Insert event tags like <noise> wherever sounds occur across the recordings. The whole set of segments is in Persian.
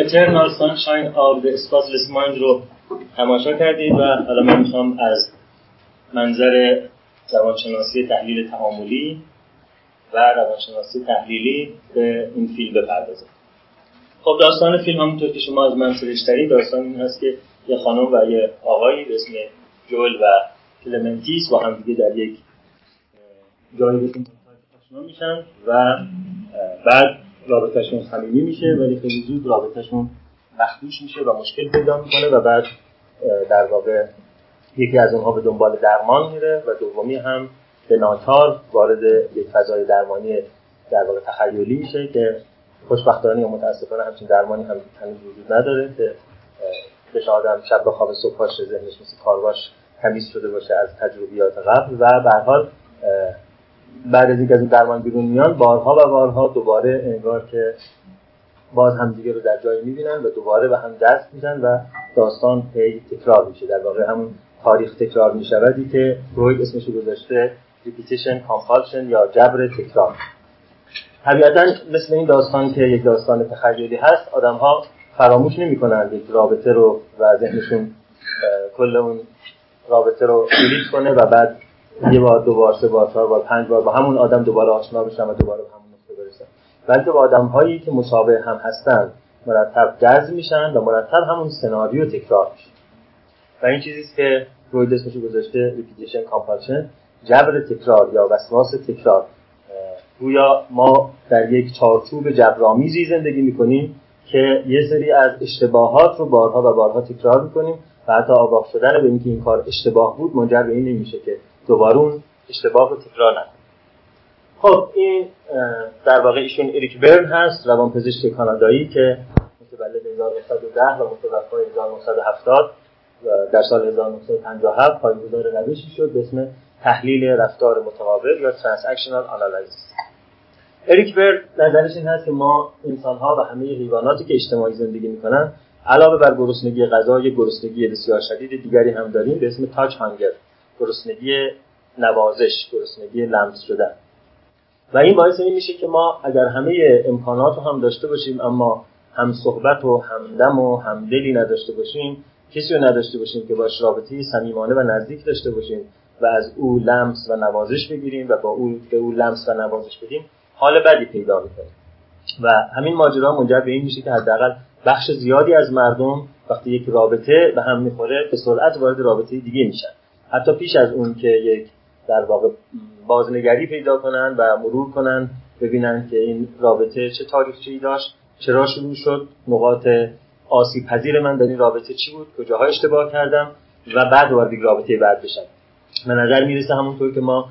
Eternal Sunshine of the Spotless Mind رو تماشا کردید و حالا من می‌خوام از منظر روانشناسی تحلیل تعاملی و روانشناسی تحلیلی به این فیلم بپردازم. خب داستان فیلم همونطور که شما از من سرشترین داستان این هست که یه خانم و یه آقایی به اسم جول و کلمنتیس با هم دیگه در یک جایی آشنا میشن و بعد رابطهشون صمیمی میشه ولی خیلی زود رابطهشون مخدوش میشه و مشکل پیدا می‌کنه و بعد در واقع یکی از اونها به دنبال درمان میره و دومی هم به ناچار وارد یک فضای درمانی در واقع تخیلی میشه که خوشبختانه یا متاسفانه همچین درمانی هم هنوز وجود نداره که بهش آدم شب به خواب صبح ذهنش مثل کارواش تمیز شده باشه از تجربیات قبل و به حال بعد از اینکه از این درمان بیرون میان بارها و بارها دوباره انگار که باز همدیگه رو در جایی می‌بینن و دوباره به هم دست میزن و داستان هی تکرار میشه. در واقع همون تاریخ تکرار میشودی که فروید اسمش رو گذاشته repetition compulsion یا جبر تکرار. طبیعتا مثل این داستان که یک داستان تخیلی هست آدم ها فراموش نمی‌کنن یک رابطه رو و ذهنشون کل اون رابطه رو کنه و بعد یه بار دو بار سه بار چهار بار پنج بار با همون آدم دوباره آشنا بشن و دوباره به همون نقطه برسن بلکه با آدم هایی که مشابه هم هستن مرتب جذب میشن و مرتب همون سناریو تکرار میشه. و این چیزی که فروید اسمش گذاشته repetition compulsion جبر تکرار یا وسواس تکرار. گویا ما در یک چارچوب جبرآمیزی زندگی می‌کنیم که یه سری از اشتباهات رو بارها و بارها تکرار می‌کنیم و حتی آگاه شدن به اینکه این کار اشتباه بود منجر به این نمیشه که دوباره اون اشتباه رو تکرار نکنیم خب این در واقع ایشون اریک برن هست روانپزشک کانادایی که متولد 1910 و متوفای 1970 در سال 1957 پایه‌گذار روشی شد به اسم تحلیل رفتار متقابل یا ترانزکشنال آنالیزیس اریک برن نظرش این هست که ما انسان ها و همه حیواناتی که اجتماعی زندگی می‌کنن علاوه بر گرسنگی غذا یک گرسنگی بسیار شدید دیگری هم داریم به اسم تاچ هانگر. گرسنگی نوازش گرسنگی لمس شدن. و این باعث این میشه که ما اگر همه امکانات رو هم داشته باشیم اما هم صحبت و همدم و همدلی نداشته باشیم کسی رو نداشته باشیم که باش رابطه صمیمانه و نزدیک داشته باشیم و از او لمس و نوازش بگیریم و با او به او لمس و نوازش بدیم حال بدی پیدا می‌کنیم و همین ماجرا منجر به این میشه که حداقل بخش زیادی از مردم وقتی یک رابطه به هم می‌خوره به سرعت وارد رابطه دیگه میشن. حتی پیش از اون که یک در واقع بازنگری پیدا کنن و مرور کنن ببینن که این رابطه چه تاریخچه‌ای داشت چرا شروع شد نقاط آسیب پذیر من در این رابطه چی بود کجاها اشتباه کردم و بعد وارد رابطه بعد بشم. به نظر می‌رسه همونطور که ما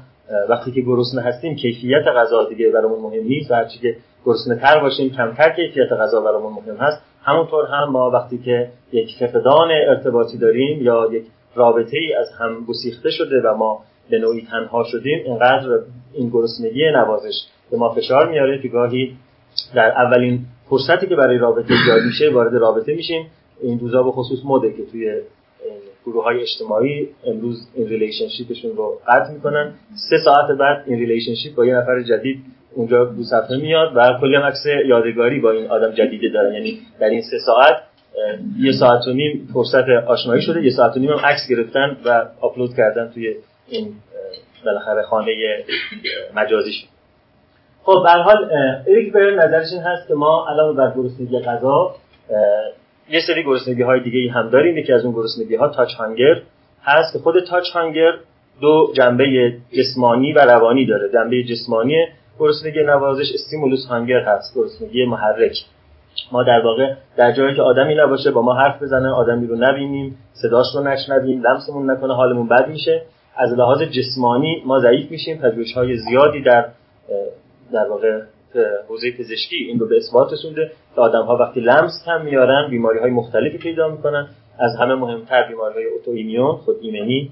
وقتی که گرسنه هستیم کیفیت غذا دیگه برامون مهم نیست و هرچی که گرسنه تر باشیم کمتر کیفیت غذا برامون مهم هست. همونطور هم ما وقتی که یک فقدان ارتباطی داریم یا یک رابطه ای از هم گسیخته شده و ما به نوعی تنها شدیم اینقدر این گرسنگی نوازش به ما فشار میاره که گاهی در اولین فرصتی که برای رابطه ایجاد میشه وارد رابطه میشیم. این روزا به خصوص مده که توی گروه های اجتماعی امروز این relationship شون رو قطع می‌کنن. سه ساعت بعد این relationship با یه نفر جدید اونجا تو صفحه میاد و کلی هم عکس یادگاری با این آدم جدیده دارن. یعنی در این سه ساعت یه ساعت و نیم فرصت آشنایی شده یه ساعت و نیم هم عکس گرفتن و آپلود کردن توی این بالاخره خانه مجازیشون خب به حال اریک برن نظرش این هست که ما علاوه بر گرسنگی غذا یه سری گرسنگی های دیگه هم داریم. یکی از اون گرسنگی ها تاچ هانگر هست که خود تاچ هانگر دو جنبه جسمانی و روانی داره. جنبه جسمانی گرسنگی نوازش استیمولوس هانگر هست گرسنگی محرک. ما در واقع در جایی که آدمی نباشه با ما حرف بزنه آدمی رو نبینیم صداش رو نشنویم لمسمون نکنه حالمون بد میشه. از لحاظ جسمانی ما ضعیف میشیم پژوهش های زیادی در در واقع حوزه پزشکی این رو به اثبات رسونده که آدم ها وقتی لمس کم میارن بیماری های مختلفی پیدا می‌کنن. از همه مهمتر بیماری های اوتو خود ایمنی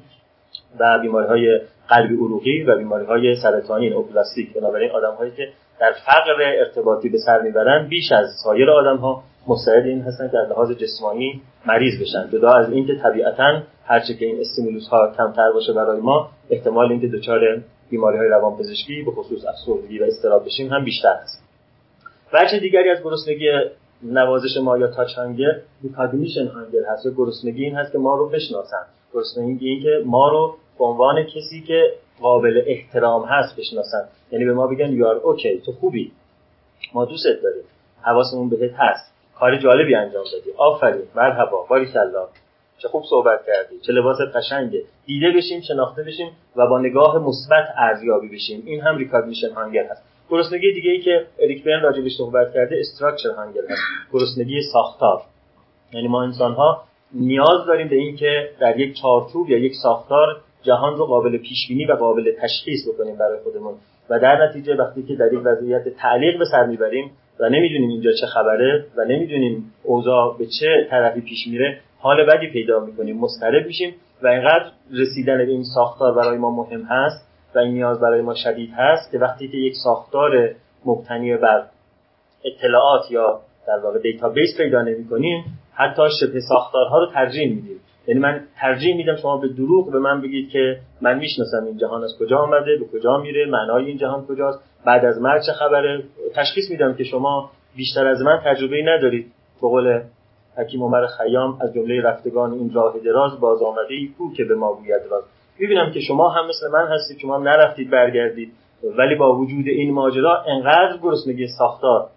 و بیماری های قلبی عروقی و بیماری های سرطانی اوپلاستیک بنابراین آدم هایی که در فقر ارتباطی به سر می‌برن بیش از سایر آدم ها مستعد این هستن که از لحاظ جسمانی مریض بشن. جدا از اینکه طبیعتا هرچه که این استیمولوس ها کمتر باشه برای ما احتمال اینکه دچار بیماری های روانپزشکی به خصوص افسردگی و اضطراب بشیم هم بیشتر هست. وجه دیگری از گرسنگی نوازش ما یا touch hunger recognition hunger هست. و گرسنگی این هست که ما رو بشناسن. گرسنگی این که ما رو به عنوان کسی که قابل احترام هست بشناسن. یعنی به ما بگن یار okay تو خوبی. ما دوستت داریم. حواسمون بهت هست. کار جالبی انجام دادی. آفرین. مرحبا. باریکلا. چه خوب صحبت کردی. چه لباس قشنگه. دیده بشیم شناخته بشیم و با نگاه مثبت ارزیابی بشیم. این هم recognition hunger هست. گرسنگی دیگه ای که اریک برن راجبش صحبت کرده استراکچر هانگر هست. گرسنگی ساختار. یعنی ما انسان ها نیاز داریم به اینکه در یک چارچوب یا یک ساختار جهان رو قابل پیش بینی و قابل تشخیص بکنیم برای خودمون. و در نتیجه وقتی که در یک وضعیت تعلیق به سر می‌بریم و نمی‌دونیم اینجا چه خبره و نمی‌دونیم اوضاع به چه طرفی پیش میره حال بدی پیدا می‌کنیم مضطرب میشیم و اینقدر رسیدن به این ساختار برای ما مهم هست و این نیاز برای ما شدید هست که وقتی که یک ساختار مبتنی بر اطلاعات یا در واقع database پیدا نمی‌کنیم حتی شبه ساختارها رو ترجیح میدیم. یعنی من ترجیح میدم شما به دروغ به من بگید که من می‌شناسم این جهان از کجا آمده به کجا میره معنای این جهان کجاست. بعد از مرگ چه خبره؟ تشخیص میدم که شما بیشتر از من تجربه ندارید. به قول حکیم عمر خیام از جمله رفتگان این راه دراز باز آمده ای کو که به ما گوید راز. می‌بینم که شما هم مثل من هستید شما هم نرفتید برگردید. ولی با وجود این ماجرا انقدر گرسنگی ساختار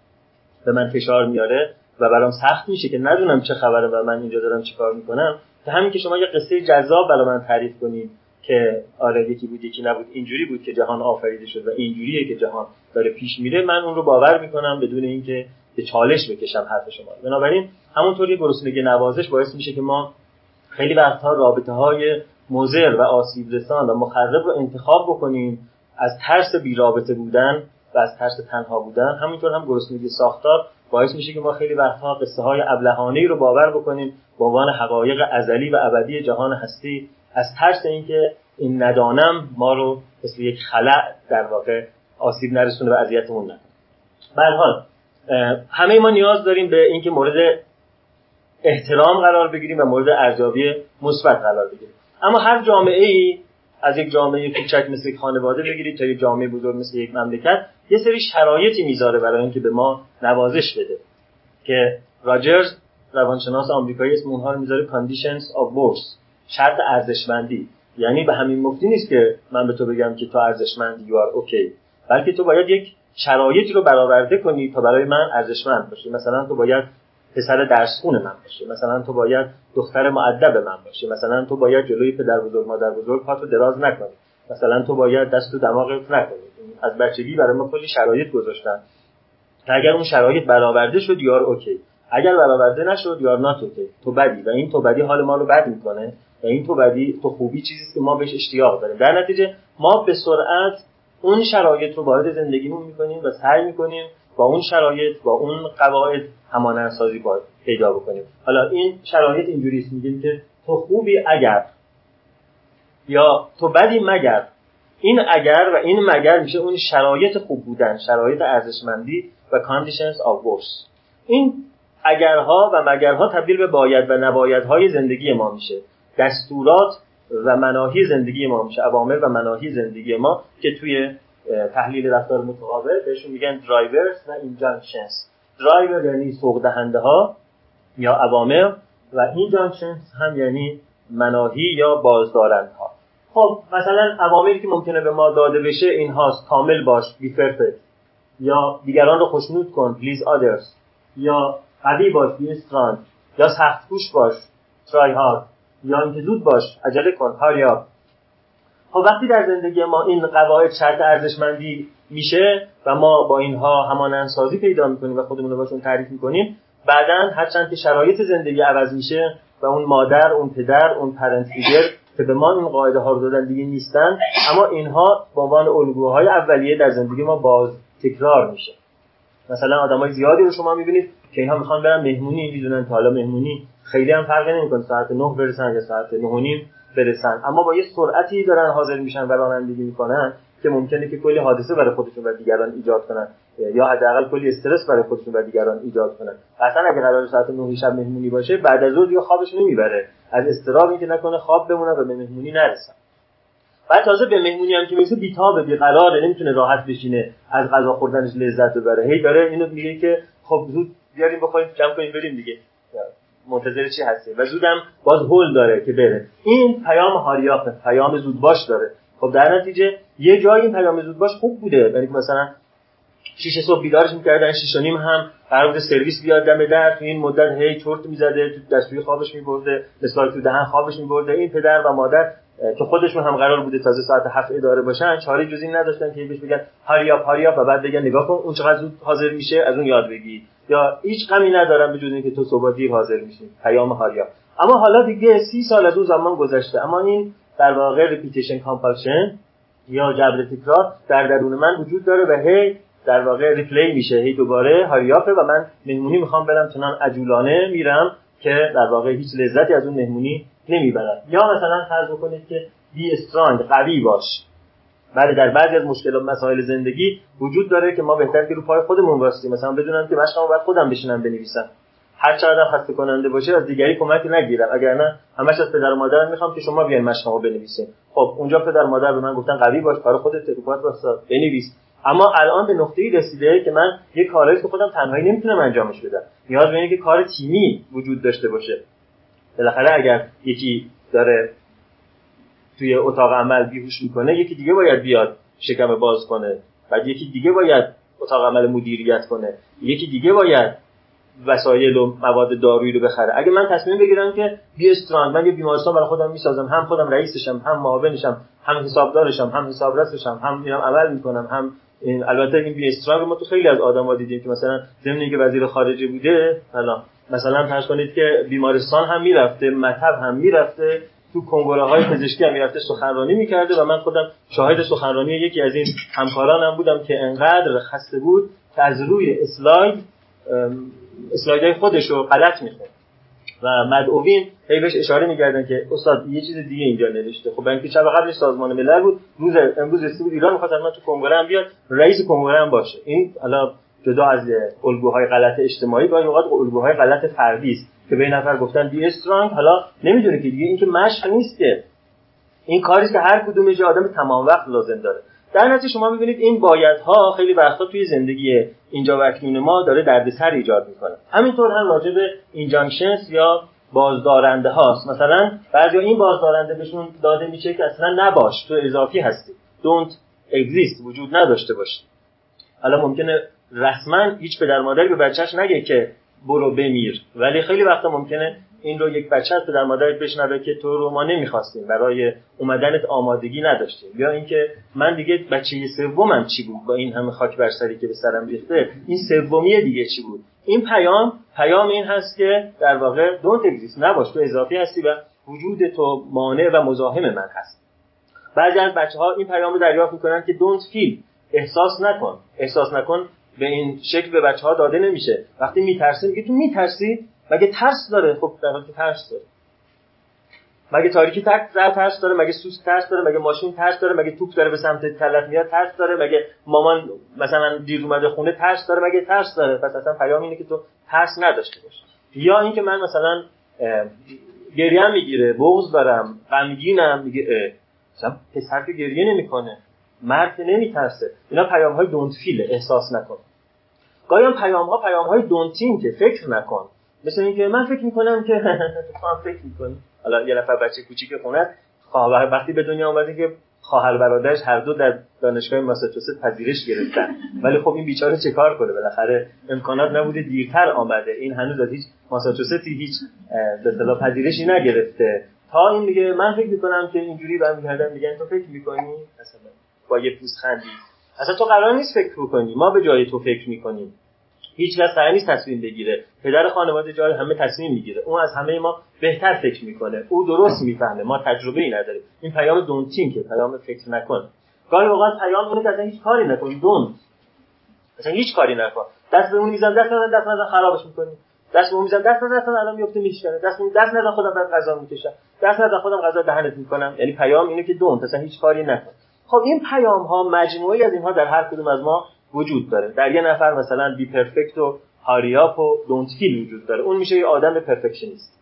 به من فشار میاره و برام سخت میشه که ندونم چه خبره و من اینجا دارم چیکار می‌کنم. همین که شما یه قصه جذاب برای من تعریف کنید که آره یکی بود یکی نبود اینجوری بود که جهان آفریده شد و اینجوریه که جهان داره پیش میره. من اون رو باور می‌کنم بدون اینکه به چالش بکشم حرف شما بنابراین همونطور یه گرسنگی نوازش باعث میشه که ما خیلی وقتها رابطه های مضر و آسیب رسان و مخرب رو انتخاب بکنیم. از ترس بی رابطه بودن و از ترس تنها بودن. همینطور هم گرسنگی ساختار باعث میشه که ما خیلی وقتها قصه های ابلهانه رو باور بکنیم به عنوان حقایق ازلی و ابدی جهان هستی. از ترس اینکه این ندانم ما رو مثل یک خلع در واقع آسیب نرسونه و اذیتمون نکنه. به حال همه ما نیاز داریم به اینکه مورد احترام قرار بگیریم و مورد ارزیابی مثبت قرار بگیریم. اما هر جامعه ای از یک جامعه کوچک مثل خانواده بگیرید تا یک جامعه بزرگ مثل یک مملکت یه سری شرایطی می‌ذاره برای اینکه به ما نوازش بده که راجرز روانشناس آمریکایی اسم اونها رو می‌ذاره conditions of worth شرط ارزشمندی. یعنی به همین مفتی نیست که من به تو بگم که تو ارزشمندی یو اوکی بلکه تو باید یک شرایطی رو برآورده کنی تا برای من ارزشمند باشی. مثلا تو باید پسر درسخون من باشی. مثلا تو باید دختر مؤدب من باشی. مثلا تو باید جلوی پدر بزرگ مادر بزرگ پاتو دراز نکنی. مثلا تو باید دست تو دماغت نکنی. از بچگی برای ما کلی شرایط گذاشتن. اگر اون شرایط برآورده شد you're OK اگر برآورده نشد you're not OK تو بدی و این تو بدی حال ما رو بد می‌کنه و این تو بدی تو خوبی چیزی که ما بهش اشتیاق داریم. در نتیجه ما به سرعت اون شرایط رو وارد زندگیمون می‌کنیم و سعی می‌کنیم با اون شرایط با اون قواعد همانندسازی پیدا بکنیم. حالا این شرایط اینجوری میگیم که تو خوبی اگر یا تو بدی مگر این اگر و این مگر میشه اون شرایط خوب بودن شرایط ارزشمندی و conditions of worth. این اگرها و مگرها تبدیل به باید و نبایدهای زندگی ما میشه. دستورات و مناهی زندگی ما میشه اوامر و مناهی زندگی ما که توی تحلیل رفتار متقابل بهشون میگن drivers و injunctions driver یعنی سوق دهنده ها یا اوامر و injunctions هم یعنی مناهی یا بازدارنده ها خب مثلا اوامری که ممکنه به ما داده بشه این هاست کامل باش. بی یا دیگران رو خوشنود کن. please others یا قوی باش. be strong یا سخت باش. ترای هارد یا اینکه زود باش. عجله کن. هاریا خب وقتی در زندگی ما این قواعد شرط ارزشمندی میشه و ما با اینها همان انسازی پیدا می‌کنیم و خودمون رو باشون تعریف می‌کنیم بعدا هرچند که شرایط زندگی عوض میشه و اون مادر اون پدر اون پرنت که به ما این قاعده ها رو دادن دیگه نیستن. اما اینها به عنوان الگوهای اولیه در زندگی ما باز تکرار میشه. مثلا آدمای زیادی رو شما می‌بینید که اینها می‌خوان برن مهمونی می‌دونن تا حالا مهمونی خیلی هم فرقی نمی‌کنه. ساعت 9 برسن یا ساعت 9 و نیم برسن. اما با یه سرعتی دارن حاضر میشن و رانندگی می‌کنن که ممکنه که کلی حادثه برای خودشون و دیگران ایجاد کنن. یا حداقل کلی استرس برای خودشون و دیگران ایجاد کنن. اصلا اگه قرار ساعت 9 شب مهمونی باشه بعد از ظهر خوابش نمی‌بره. از استراب که نکنه خواب بمونه و به مهمونی نرسن بعد تازه به مهمونی هم که می‌رسه بیتابه بیقراره نمی‌تونه راحت بشینه از غذا خوردنش لذت ببره. هی داره اینو میگه که خب زود بیاریم بخوریم جمع کنیم بریم دیگه. منتظر چی هستیم؟ و زودم باز هول داره که بره. این پیام هاریاقه پیام زودباش داره. خب در نتیجه یه جایی این پیام زودباش خوب بوده. یعنی مثلا شیش صبح بیدارش می‌کردن شیش و نیم هم قرار سرویس بیاد دم در. تو این مدت هی چرت می‌زده تو دستوی خوابش میبرده مثلا تو دهن خوابش میبرده. این پدر و مادر که خودشون هم قرار بوده تازه ساعت هفت اداره باشن چاره جزی نداشتن که بهش بگن هاریاپ هاریاپ و بعد بگن نگاه کن اون چقدر زود حاضر میشه از اون یاد بگی یا هیچ غمی ندارم به جز اینکه تو صبح دیر حاضر میشی. پیام hurry up اما حالا دیگه سی سال از اون زمان گذشته. اما این در واقع repetition compulsion یا جبر تکرار در درون من وجود داره و هی در واقع replay میشه. هی دوباره hurry up ه و من مهمونی می‌خوام برم چنان عجولانه میرم که در واقع هیچ لذتی از اون مهمونی نمی‌برم. یا مثلا فرض بکنید که be strong قوی باش. بله در بعضی از مشکل و مسائل زندگی وجود داره که ما بهتر که رو پای خودمون واسیم مثلا بدونم که مشقمو باید خودم بشینم بنویسم. هر چقدر خسته کننده باشه از دیگری کمک نگیرم. اگر نه همش از پدر و مادرم می‌خوام که شما بیاین مشقمو بنویسین. خب اونجا پدر مادر به من گفتن قوی باش کار خودت رو پات بنویس. اما الان به نقطه‌ای رسیده که من یه کاری که خودم تنهایی نمی‌تونم انجامش بدم. نیاز به که کار تیمی وجود داشته باشه. بالاخره اگر یکی داره توی اتاق عمل بیهوش می‌کنه یکی دیگه باید بیاد شکم باز کنه. بعد یکی دیگه باید اتاق عمل مدیریت کنه. یکی دیگه باید وسایل و مواد دارویی رو بخره. اگه من تصمیم بگیرم که بی استران من یه بیمارستان برای خودم می‌سازم هم خودم رئیسشم هم معاونشم هم حسابدارشم هم حسابرسشم هم میرم عمل می‌کنم هم البته این بی استران ما تو خیلی از آدما دیدیم که مثلا ضمن که وزیر خارجه بوده حالا مثلا فرض کنید که بیمارستان هم می‌رفته مطب هم می‌رفته تو کنگره های پزشکی هم می‌رفته سخنرانی می‌کرده و من خودم شاهد سخنرانی یکی از این همکارانم بودم که انقدر خسته بود که از روی اسلاید اسلایدهای خودش رو غلط می‌خوند و مدعوین هی بهش اشاره می‌کردن که استاد یه چیز دیگه اینجا نوشته. خب اینکه شب قبلش سازمان ملل بود روز امروز رسید بود ایران می‌خواست من تو کنگره هم بیاد رئیس کنگره هم باشه. این حالا جدا از الگوهای غلط اجتماعی گاهی اوقات الگوهای غلط فردی است که به نفر گفتن بی استرانگ حالا نمی‌دونه که دیگه این که مشق نیست که. این کاری که هر کدومش آدم تمام وقت لازم داره. در نتیجه شما می‌بینید این بایدها خیلی وقتا توی زندگی اینجا و اکنون ما داره دردسر ایجاد می‌کنه. همینطور هم راجع به اینجانکشنز یا بازدارنده هاست مثلا بعضی این بازدارنده بهشون داده میشه که اصلا نباش تو اضافی هستی. Don't exist وجود نداشته باشی. حالا ممکنه رسما هیچ پدر مادری به بچهش نگه که برو بمیر. ولی خیلی وقتا ممکنه این رو یک بچه از پدر مادرت بشنوه که تو رو ما نمی‌خواستیم برای اومدنت آمادگی نداشتیم یا اینکه من دیگه بچه سومم چی بود؟ با این همه خاک بر سری که به سرم ریخته این سومی دیگه چی بود؟ این پیام پیام این هست که در واقع دونت اگزیست نباش تو اضافی هستی و وجود تو مانع و مزاحم من هست. بعضی از بچه ها این پیام رو دریافت می‌کنن که دونت فیل احساس نکن. احساس نکن به این شکل به بچه ها داده نمیشه. وقتی میترسی میگه تو میترسی؟ مگه ترس داره؟ خب در حالی که ترس داره. مگه تاریکی تک ترس داره؟ مگه سوس ترس داره؟ مگه ماشین ترس داره؟ مگه توپ داره به سمت کلت میاد ترس داره؟ مگه مامان مثلا دیر اومده خونه ترس داره؟ مگه ترس داره؟ پس اصلا پیام اینه که تو ترس نداشته باش یا اینکه من مثلا گریه می‌گیره بغض دارم غمگینم میگه مثلا پسر که گریه نمی‌کنه مرد نمیترسه. اینا پیام های دونت فیل احساس نکن. گاهی پیام ها پیام های دونتین که فکر نکن. مثل اینکه من فکر می‌کنم که <laughs> تو فکر می‌کنی. حالا یه نفر بچه کوچیک خونه خواهر وقتی به دنیا اومده که خواهر برادرش هر دو در دانشگاه ماساچوست پذیرش گرفتن. <laughs> ولی خب این بیچاره چه کار کنه؟ بالاخره امکانات نبوده دیرتر آمده. این هنوز از هیچ ماساچوستی هیچ به اصطلاح پذیرشی نگرفته. تا این میگه من فکر می‌کنم که اینجوری برمیگردن میگن تو فکر می‌کنی؟ مثلا با یه خندی. اصلا تو قرار نیست فکر بکنی. ما به جای تو فکر می‌کنیم. هیچ کس قرار نیست تصمیم بگیره. پدر خانواده جای همه تصمیم می‌گیره. اون از همه ما بهتر فکر می‌کنه. او درست می‌فهمه. ما تجربه ای نداریم. این پیام دونتین که پیام فکر نکن. گاهی اوقات پیام اینه که اصلا هیچ کاری نکنی دون. اصلا هیچ کاری نکن. دست به اون میزن دست نزن دست نزن خرابش می‌کنی. دست به اون میزن دست نزن الان میفته میشکنه. دست به دست نزن خودم بعد غذا می‌کشم. دست نزن خودم غذا دهنت می‌کنم. یعنی پیام اینه که دون. اصلا هیچ کاری نکن. خب این پیام ها مجموعی از اینها در هر کدوم از ما وجود داره. در یه نفر مثلا بی پرفکت و هاریاپ و دونت فیل وجود داره. اون میشه یه آدم پرفکشنیست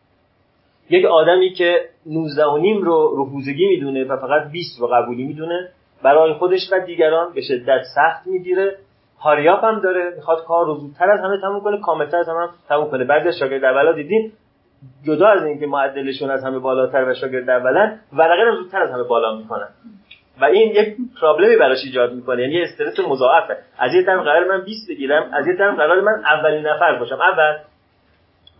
یک آدمی که 19 و نیم رو رفوزگی می‌دونه و فقط 20 رو قبولی می‌دونه برای خودش و دیگران به شدت سخت می‌گیره. هاریاپ هم داره می‌خواد کار رو زودتر از همه تموم کنه کاملتر از همه هم تموم کنه. بعضی شاگرد اولا دیدیم جدا از اینکه معدلشون از همه بالاتر و شاگرد اولن ورقه رو زودتر از همه بالا می‌کنن. و این یک پرابلمی براش ایجاد می‌کنه. یعنی استرس مضاعفه. از یه طرف قرار من 20 بگیرم از یه طرف قرار من اولین نفر باشم. اول.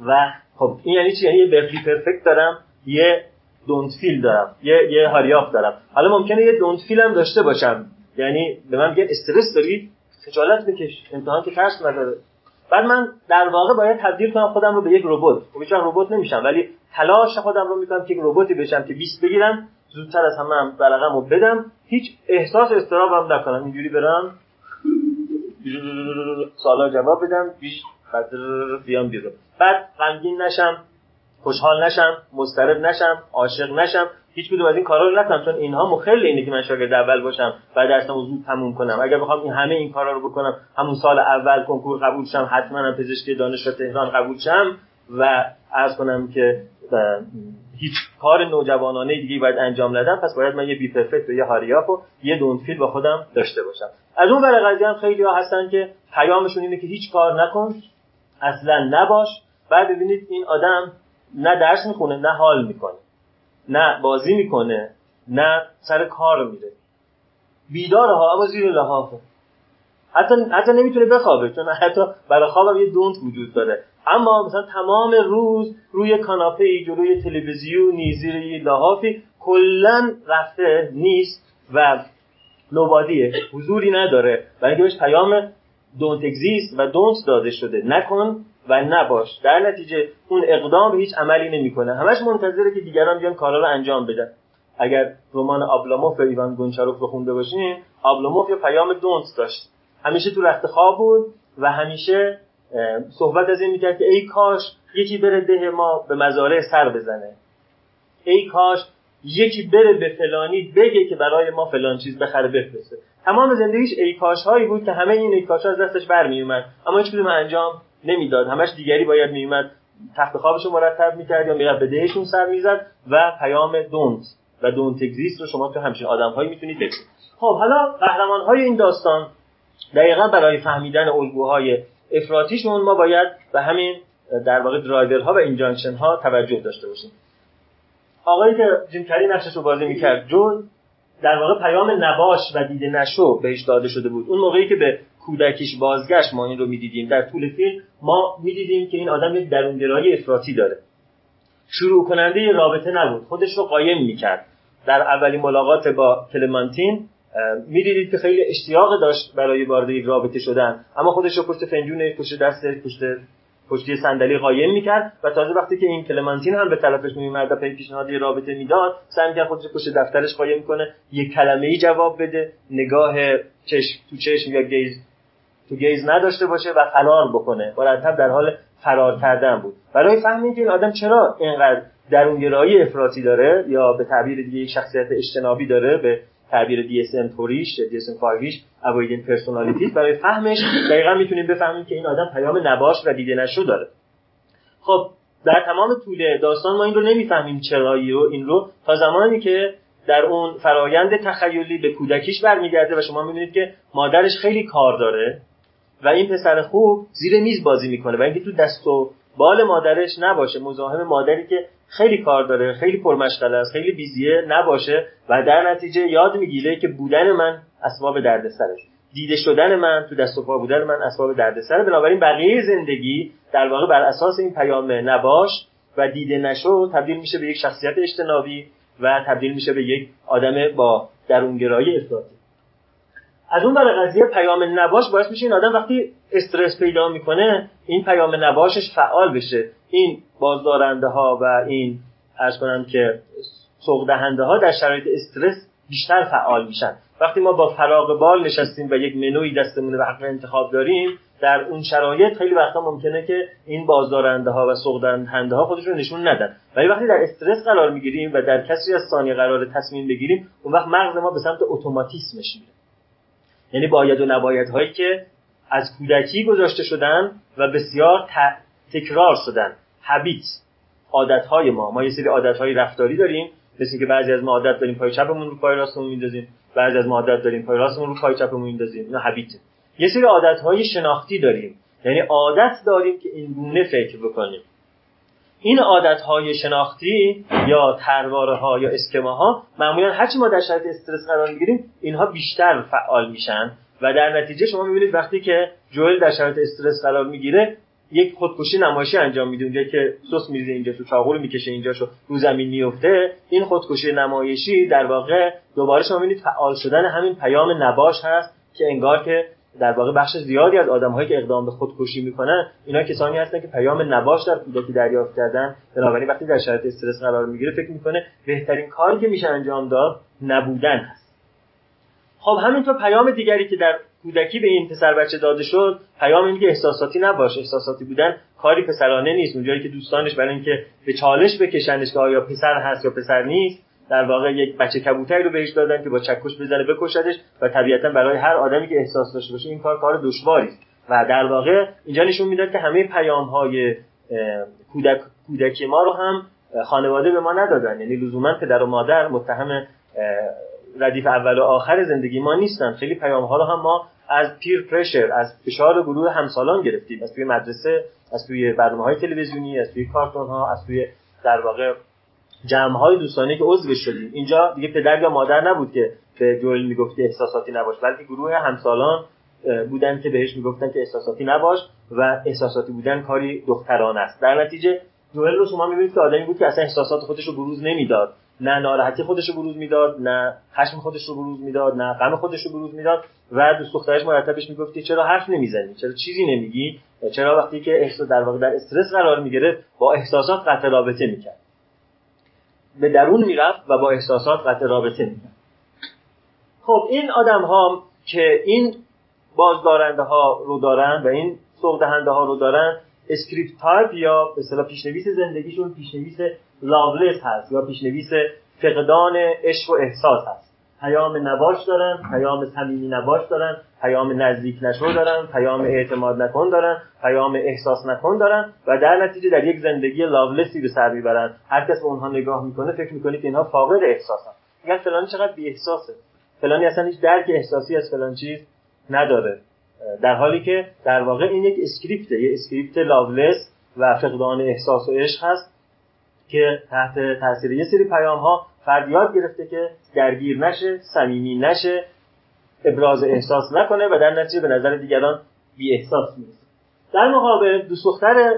و خب این یعنی چی؟ یعنی یه پرفکت دارم یه دونت فیل دارم یه یه هاریاف دارم. حالا ممکنه یه دونت فیل هم داشته باشم. یعنی به من میگن استرس داری؟ خجالت بکش. امتحان که ترس نداره. بعد من در واقع باید تبدیل کنم خودم رو به یک ربات. خب ربات نمیشم ولی تلاش خودم رو می‌کنم که یک رباتی بشم که 20 بگیرم. زودتر از همه هم بلغم رو بدم. هیچ احساس استراب هم نکنم. اینجوری برم. سالا جواب بدم. بیش بیام بیرون. بعد غمگین نشم. خوشحال نشم. مضطرب نشم. عاشق نشم. هیچ کدوم از این کارا رو نکنم. چون اینها مخل اینه که من شاگرد اول باشم و درسمو زود تموم کنم. اگر بخوام این همه این کارا رو بکنم همون سال اول کنکور قبول شم حتما هم پزشکی دانشگاه تهران قبول شم و عرض کنم که هیچ کار نوجوانانه دیگه باید انجام ندم پس باید من یه بی پرفکت و یه هاریاپ و یه دونفیل با خودم داشته باشم. از اون برای قضیه هم خیلی ها هستن که پیامشون اینه که هیچ کار نکن اصلا نباش. بعد ببینید این آدم نه درس می‌خونه نه حال می‌کنه نه بازی می‌کنه نه سر کار میره. بیداره ها اما زیر لحافه حتی حتی نمی‌تونه بخوابه چون حتی برای خوابم یه دونت وجود داره. اما مثلا تمام روز روی کاناپه ای جلوی تلویزیونی زیر یه لحافی کلا رفته نیست و نوبادیه حضوری نداره. برای اینکه بهش پیام دونت اگزیست و دونت داده شده. نکن و نباش. در نتیجه اون اقدام هیچ عملی نمی‌کنه. همش منتظره که دیگران بیان کارا رو انجام بدن. اگر رمان آبلاموف ایوان گونچاروف رو خونده باشین آبلاموف یه پیام دونت داشت. همیشه تو رخت خواب بود و همیشه صحبت از این می‌کرد که ای کاش یکی بره ده ما به مزارع سر بزنه. ای کاش یکی بره به فلانی بگه که برای ما فلان چیز بخره بفرسته. تمام زندگیش ای کاش هایی بود که همه این ای کاش ها از دستش برمی اومد اما هیچ کدوم انجام نمی‌داد. همش دیگری باید میومد تخت خوابش رو مرتب می‌کرد یا می‌رفت به دهشون سر می‌زد و پیام دونت و دونت اگزیست رو شما تو همچین آدمهایی می‌تونید ببینید خب حالا قهرمان های این داستان دقیقا برای فهمیدن الگوهای افراطیشون ما باید به همین در واقع درایورها و اینجانشن ها توجه داشته باشیم. آقایی که جیم کری نقشش رو بازی می‌کرد جون در واقع پیام نباش و دیده نشو بهش داده شده بود. اون موقعی که به کودکیش بازگشت ما این رو می‌دیدیم. در طول فیلم ما می‌دیدیم که این آدم یک درونگرایی افراطی داره. شروع کننده رابطه نبود. خودش رو قایم می‌کرد. در اولین ملاقات با کلمانتین می‌دیدید که خیلی اشتیاق داشت برای وارد یک رابطه شدن. اما خودش رو پشت فنجون پشت دست پشت پشتی صندلی قایم می‌کرد و تازه وقتی که این کلمانتین هم به طرفش میومد و پی پیشنهاد رابطه می‌داد سعی می‌کرد خودش پشت دفترش قایم کنه یک کلمه ای جواب بده نگاه چشم تو چشم یا گیز تو گیز نداشته باشه و فرار بکنه. مرتب در حال فرار کردن بود. برای فهم که این آدم چرا اینقدر درونگرایی افراطی داره یا به تعبیر دیگه یک شخصیت اجتنابی داره به تعبیر DSM توریش DSM 5 avoidant personality برای فهمش دقیقا می‌تونیم بفهمیم که این آدم پیام نباش و دیده نشو داره. خب در تمام طول داستان ما این رو نمی‌فهمیم رو این رو. تا زمانی که در اون فرایند تخیلی به کودکیش برمیگرده و شما می‌بینید که مادرش خیلی کار داره و این پسر خوب زیر میز بازی می‌کنه و اینکه تو دست و بال مادرش نباشه. مزاحم مادری که خیلی کار داره خیلی پرمشغله است خیلی بیزیه نباشه و در نتیجه یاد می‌گیره که بودن من اسباب دردسره. دیده شدن من تو دست و پا بودن من اسباب دردسره. بنابراین بقیه زندگی در واقع بر اساس این پیام نباش و دیده نشو تبدیل میشه به یک شخصیت اجتنابی و تبدیل میشه به یک آدم با درونگرایی افراطی. از اون برای قضیه پیام نباش باعث میشه این آدم وقتی استرس پیدا می‌کنه این پیام نباشش فعال بشه. این بازدارنده ها و این ارز کنم که سوق دهنده ها در شرایط استرس بیشتر فعال میشن. وقتی ما با فراغ بال نشستیم و یک منوی دستمون و حق انتخاب داریم در اون شرایط خیلی وقتا ممکنه که این بازدارنده ها و سوق دهنده ها خودشون نشون ندن. ولی وقتی در استرس قرار می‌گیریم و در کسری از ثانیه قرار تصمیم بگیریم اون وقت مغز ما به سمت اتوماتیسمش میره. یعنی باید و نباید هایی که از کودکی گذاشته شدن و بسیار تکرار شدن. هابیت عادت های ما. ما یه سری عادت های رفتاری داریم. مثل که بعضی از ما عادت داریم پای چپمون رو پای راستمون میندازیم. بعضی از ما عادت داریم پای راستمون رو پای چپمون میندازیم. اینا هابیت یه سری عادتهای شناختی داریم. یعنی عادت داریم که این گونه فکر بکنیم. این عادت های شناختی یا ترواره ها یا اسکما ها معمولا هرچی ما در شرایط استرس قرار می‌گیریم اینها بیشتر فعال میشن و در نتیجه شما می‌بینید وقتی که جوئل در شرایط استرس قرار می‌گیره یک خودکشی نمایشی انجام میده. اونجا که سس میریزه اینجا تو چاقو رو می‌کشه اینجا شو رو زمین میفته این خودکشی نمایشی در واقع دوباره شما می‌بینید فعال شدن همین پیام نباش هست که انگار که در واقع بخش زیادی از آدمهایی که اقدام به خودکشی می‌کنن اینا کسانی هستن که پیام نباش در کودکی دریافت کردن. بنابراین وقتی در شرایط استرس قرار می‌گیره فکر می‌کنه بهترین کاری که میشه انجام داد نبودن هست. خب همینطور پیام دیگری که در کودکی به این پسر بچه داده شد پیام اینه که احساساتی نباش. احساساتی بودن کاری پسرانه نیست. اونجایی که دوستانش برای اینکه به چالش بکشنش که آیا پسر هست یا پسر نیست در واقع یک بچه کبوتری رو بهش دادن که با چکش بزنه بکشدش و طبیعتا برای هر آدمی که احساس داشته باشه این کار کار دشواری و در واقع اینجا نشون می‌داد که همه پیام های کودک کودکی ما رو هم خانواده به ما ندادن. یعنی لزوما پدر و مادر متهم ردیف اول و آخر زندگی ما نیستن. خیلی پیام ها رو هم ما از پیر پرشر از فشار گروه همسالان گرفتیم. از توی مدرسه از توی برنامه های تلویزیونی از توی کارتون ها از توی در واقع جمع های دوستانه که عضو شدیم. اینجا دیگه پدر یا مادر نبود که به جوئل می‌گفت احساساتی نباش بلکه گروه همسالان بودن که بهش می‌گفتن که احساساتی نباش و احساساتی بودن کاری دختران است. در نتیجه جوئل رو شما می‌بینید که آدمی بود که اصلا احساسات خودش رو بروز نمی‌داد. نه ناراحتی خودش رو بروز می‌داد نه خشم خودش رو بروز می‌داد نه غم خودش رو بروز می‌داد و دوست دخترش مرتبش می‌گفت که چرا حرف نمی‌زنی؟ چرا چیزی نمیگی؟ چرا وقتی که احساس در واقع در استرس قرار می‌گرفت با احساسات قطع رابطه می‌کرد. به درون می‌رفت و با احساسات قطع رابطه می‌کرد. خب این آدم ها که این بازدارنده ها رو دارن و این سوق دهنده ها رو دارن script type یا به اصطلاح پیشنویس زندگیشون پیشنویس loveless هست یا پیشنویس فقدان عشق و احساس هست. پیام نباش دارن پیام صمیمی نباش دارن پیام نزدیک نشو دارن پیام اعتماد نکن دارن پیام احساس نکن دارن و در نتیجه در یک زندگی loveless ی به سر می‌برن. هر کس به اونها نگاه می‌کنه فکر می‌کنه که اینها فاقد احساسن. میگن فلانی چقدر بی احساسه فلانی اصلا هیچ درک احساسی از فلان چیز نداره. در حالی که در واقع این یک script ه یه script loveless و فقدان احساس و عشق هست که تحت تاثیر یه سری پیام ها فرد یاد گرفته که درگیر نشه صمیمی نشه ابراز احساس نکنه و در نتیجه به نظر دیگران بی احساس می‌رسه. در مقابل دوست دختر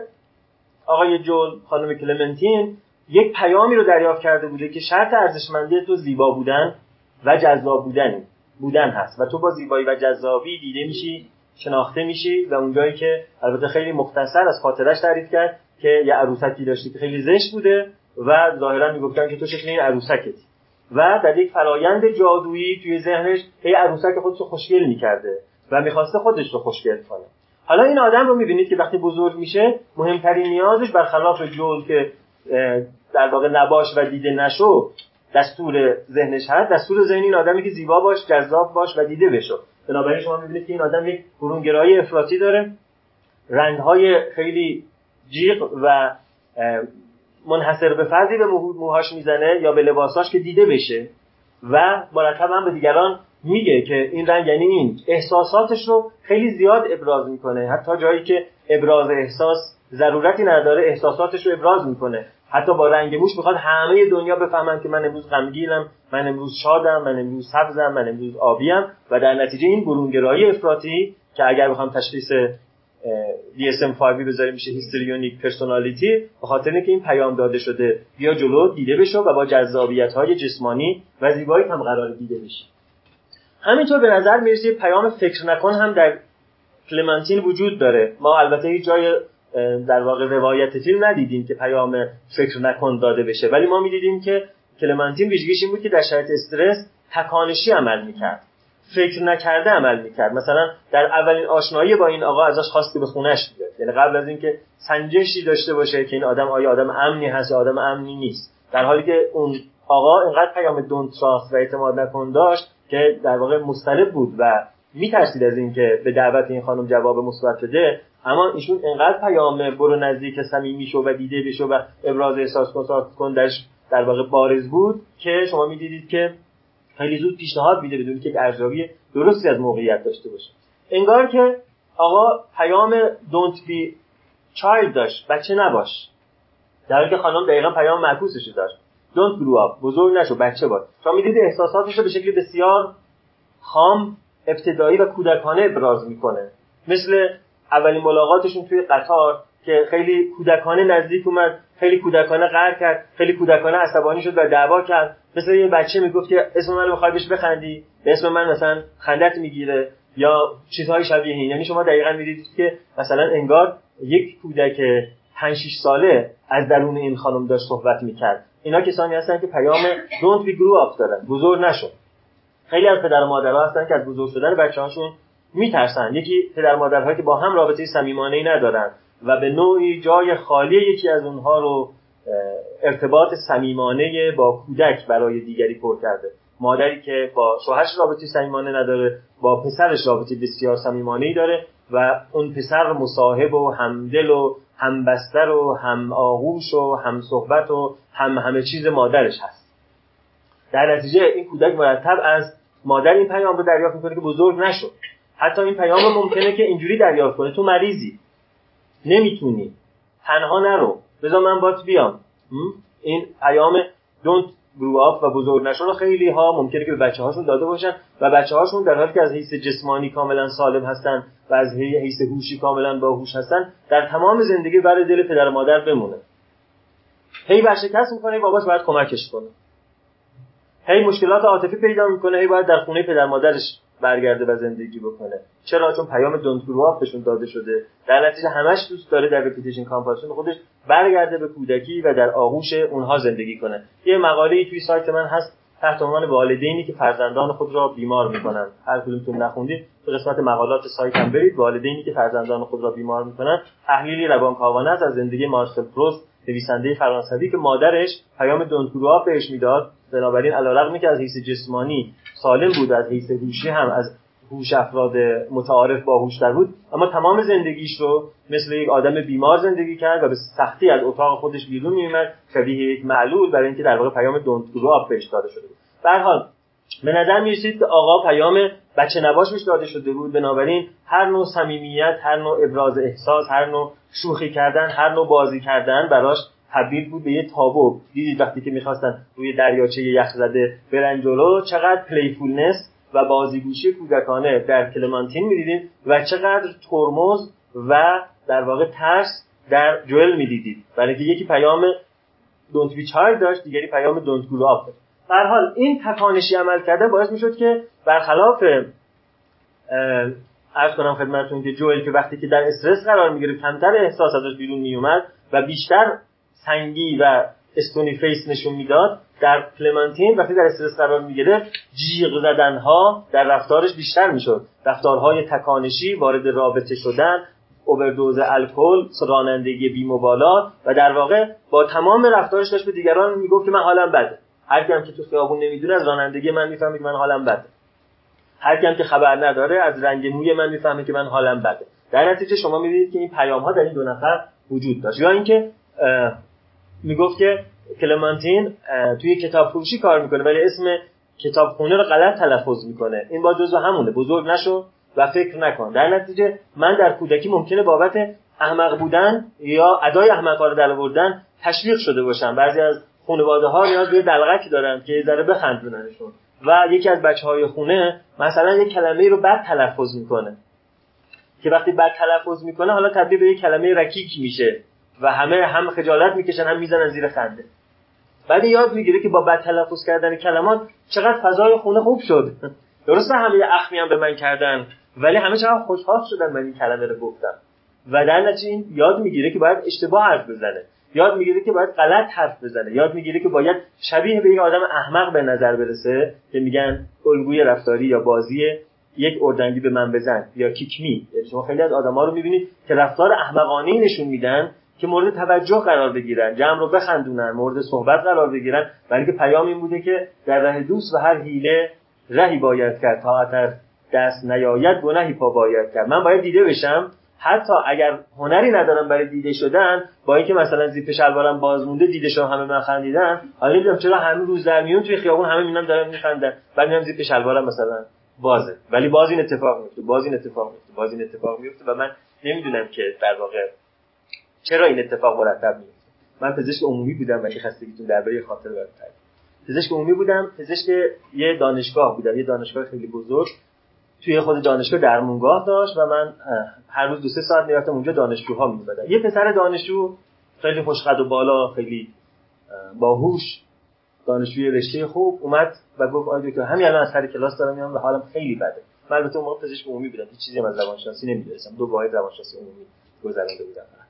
آقای جول خانم کلمنتین یک پیامی رو دریافت کرده بوده که شرط ارزشمندی تو زیبا بودن و جذاب بودن بودن هست. و تو با زیبایی و جذابی دیده میشی شناخته میشی و اونجایی که البته خیلی مختصر از خاطرش تعریف کرد که یه عروسکی داشتی که خیلی زشت بوده و ظاهرا می‌گفتن که تو شکل این عروسکتی و در یک فرایند جادویی توی ذهنش هی عروسک خودش رو خوشگل می‌کرده و می‌خواسته خودش رو خوشگل کنه. حالا این آدم رو می‌بینید که وقتی بزرگ میشه مهمترین نیازش برخلاف جول که در واقع نباش و دیده نشو دستور ذهنش هست. دستور ذهن این آدمی که زیبا باش جذاب باش و دیده بشو. بنابراین شما می‌بینید که این آدم یک برونگرایی افراطی داره. رنگهای خیلی جیغ و منحصر به فردی به موهاش می‌زنه یا به لباساش که دیده بشه. و مرتب هم به دیگران میگه که این رنگ یعنی این. احساساتش رو خیلی زیاد ابراز می‌کنه. حتی جایی که ابراز احساس ضرورتی نداره احساساتش رو ابراز می‌کنه. حتی با رنگ موش می‌خواد همه دنیا بفهمن که من امروز غمگینم من امروز شادم من امروز سبزم من امروز آبیم. و در نتیجه این برونگرایی افراطی که اگر بخوام تشخیص DSM-5 بذاریم میشه histrionic personality به خاطر اینکه این پیام داده شده. بیا جلو دیده بشو و با جذابیت های جسمانی و زیبایی هم قرار دیده بشه همینطور به نظر می‌رسه پیام فکر نکن هم در کلمنتین وجود داره. ما البته هیچ جای در واقع روایت فیلم ندیدیم که پیام فکر نکن داده بشه. ولی ما می‌دیدیم که کلمنتین ویژگیش این بود که در شرایط استرس تکانشی عمل می‌کرد. فکر نکرده عمل می‌کرد. مثلا در اولین آشنایی با این آقا ازش خواست که به خونش بیاد. یعنی قبل از اینکه سنجشی داشته باشه که این آدم آیا آدم امنی هست یا آدم امنی نیست. در حالی که اون آقا اینقدر پیام دون تراست و اعتماد نکن داشت که در واقع مسترب بود و میترسید از اینکه به دعوت این خانم جواب مثبت بده. اما ایشون انقدر پیام برو نزدیک صمیمی شو و دیده بشو و ابراز احساس کن در واقع بارز بود که شما می‌دیدید که خیلی زود پیشنهاد میده بدون که ارزیابی درستی از موقعیت داشته باشه. انگار که آقا پیام don't be child داشت بچه نباش. در که خانم دقیقا پیام معکوسش داشت. Don't grow up بزرگ نشو بچه باش. شما می‌دید احساساتش رو به شکلی بسیار خام ابتدایی و کودکانه ابراز می‌کنه. مثل اولین ملاقاتشون توی قطار که خیلی کودکانه نزدیک اومد خیلی کودکانه قهر کرد خیلی کودکانه عصبانی شد و دعوا کرد. مثل یه بچه می‌گفت که اسم من می‌خوای بهش بخندی به اسم من مثلا خندت می‌گیره یا چیزهای شبیه این. یعنی شما دقیقا می‌دیدید که مثلا انگار یک کودک 5 6 ساله از درون این خانم داشت صحبت می‌کرد. اینا کسانی هستن که پیام don't be grow up دارن. بزرگ نشو خیلی از پدر و مادرها هستن که از بزرگ شدن بچه‌هاشون میترسن. یکی پدر مادرهایی که با هم رابطه صمیمانه ای ندارن. و به نوعی جای خالی یکی از اونها رو ارتباط صمیمانه با کودک برای دیگری پر کرده. مادری که با شوهرش رابطه صمیمانه نداره با پسرش رابطه بسیار صمیمانه ای داره و اون پسر مصاحب و همدل و همبستر و هم آغوش و هم صحبت و هم همه چیز مادرش هست. در نتیجه این کودک مرتب از مادر این پیام رو دریافت می‌کنه که بزرگ نشو حتی این پیام ممکنه که اینجوری دریافت کنه تو مریضی. نمی‌تونی. تنها نرو. بذار من بات بیام. این پیام don't grow و بزرگ نشو رو خیلی ها ممکنه که به بچه هاشون داده باشن و بچه هاشون در حالی که از حیث جسمانی کاملا سالم هستن و از حیث هوشی کاملا باهوش هستن در تمام زندگی برای دل پدر و مادر بمونه. هی ورشکست می‌کنه باباش باید کمکش کنه. هی مشکلات عاطفی پیدا می‌کنه هی باید در خونه پدر مادرش برگرده و زندگی بکنه. چرا؟ چون پیام دونت گرو بهشون داده شده. در نتیجه همش دوست داره در رپیتیشن کامپاسون خودش برگرده به کودکی و در آغوش اونها زندگی کنه. یه مقاله ای توی سایت من هست تحت عنوان والدینی که فرزندان خود را بیمار می‌کنن. هر کدومتون نخوندید تو قسمت مقالات سایت هم برید. والدینی که فرزندان خود را بیمار می‌کنن تحلیلی روانکاوانه از زندگی مارسل پروست نویسنده فرانسوی که مادرش پیام دونتگروها بهش می‌داد. بنابراین علیرغمی که از حیث جسمانی سالم بود از حیث هوشی هم از هوش افراد متعارف باهوشتر بود اما تمام زندگیش رو مثل یک آدم بیمار زندگی کرد و به سختی از اتاق خودش بیرون میومد شبیه یک معلول برای اینکه در واقع پیام دونت آب بهش داده شده بود. به هر حال به نظر می‌رسید که آقا پیام بچه نباش بهش داده شده بود. بنابراین هر نوع صمیمیت هر نوع ابراز احساس هر نوع شوخی کردن هر نوع بازی کردن براش تبدیل بود به یه تابو دیدید وقتی که می‌خواستن روی دریاچه یخ زده برن جلو چقدر playfulness و بازیگوشی کودکانه در کلمانتین می‌دیدیم و چقدر ترمز و در واقع ترس در جوئل می‌دیدید. برای اینکه یکی پیام don't be داشت دیگری پیام don't grow up در حال این تکانشی عمل کرده باعث می‌شد که برخلاف عرض کنم خدمتتون که جوئل که وقتی که در استرس قرار می‌گیره کمتر احساس ازش بیرون میومد و بیشتر سنگی و stony face نشون می‌داد در کلمنتین وقتی در استرس قرار می‌گیره جیغ زدن ها در رفتارش بیشتر می‌شد. رفتارهای تکانشی وارد رابطه شدن اووردوز الکل رانندگی بیمبالات و در واقع با تمام رفتارش داشت به دیگران می‌گفت که من حالم بده. هر کیم که تو خیابون نمی‌دونه از رانندگی من می‌فهمه که من حالم بده. هر کیم که خبر نداره از رنگ موی من می‌فهمه که من حالم بده. در نتیجه شما می‌بینید که این پیام ها در این دو نفر وجود داشت. یا اینکه می‌گفت که کلمانتین توی کتاب فروشی کار می‌کنه؟ ولی اسم کتابخونه رو غلط تلفظ می‌کنه. این با جزو همونه. بزرگ نشو و فکر نکن. در نتیجه من در کودکی ممکنه بابت احمق بودن یا ادای احمقانه در آوردن تشویق شده باشم. بعضی از خانواده ها نیاز به دلغکی دارن که یه ذره بخندوننشون. و یکی از بچه های خونه مثلا یه کلمه رو بد تلفظ می‌کنه. که وقتی بد تلفظ می‌کنه حالا تبدیل به یه کلمه رکیک میشه. و همه هم خجالت می‌کشن هم می‌زنن زیر خنده. بعد یاد می‌گیره که با بد تلفظ کردن کلمات چقدر فضای خونه خوب شد. <laughs> درسته همه اخمی هم به من کردن ولی همه چقدر خوشحال شدن من این کلمه رو گفتم. و در نتیجه یاد می‌گیره که باید اشتباه حرف بزنه. یاد می‌گیره که باید غلط حرف بزنه. یاد می‌گیره که باید شبیه به یک آدم احمق به نظر برسه که میگن الگوی رفتاری یا بازی یک اردنگی به من بزن یا کیکمی یعنی شما خیلی از آدما رو می‌بینید که رفتار احمقانه نشون میدن که مورد توجه قرار بگیرن جمع رو بخندونن مورد صحبت قرار بگیرن. ولی که پیام این بوده که در راه دوست و هر حیله رهی باید کرد تا اثر دست نیاید گناهی پا باید کرد. من باید دیده بشم حتی اگر هنری ندارم برای دیده شدن با اینکه مثلا زیپ شلوارم باز مونده دیده شدم همه من خندیدن حالا نمی‌دونم چرا همه روز در میون توی خیابون همه می‌بینم دارن میخندن. بعد میام زیپ شلوارم مثلا بازه. ولی باز این اتفاق میفته باز این اتفاق میفته باز این اتفاق میفته و من نمی‌دونم که در واقع چرا این اتفاق مرتب میفته من پزشک عمومی بودم ولی خستگیتون درباره خاطر برات پزشک عمومی بودم پزشک یه دانشگاه بودم یه دانشگاه خیلی بزرگ. توی خود دانشگاه درمونگاه داشت و من هر روز دو سه ساعت می‌رفتم اونجا دانشجوها میبدم یه پسر دانشجو خیلی خوشقد و بالا خیلی باهوش دانشجوی رشته خوب اومد و گفت آقای دکتر همین الان از سر کلاس دارم میام و حالم خیلی بده. من البته اون موقع پزشک عمومی بودم هیچ چیزی از روانشناسی نمی‌دونستم. دو واحد روانشناسی عمومی گذرانده بودم.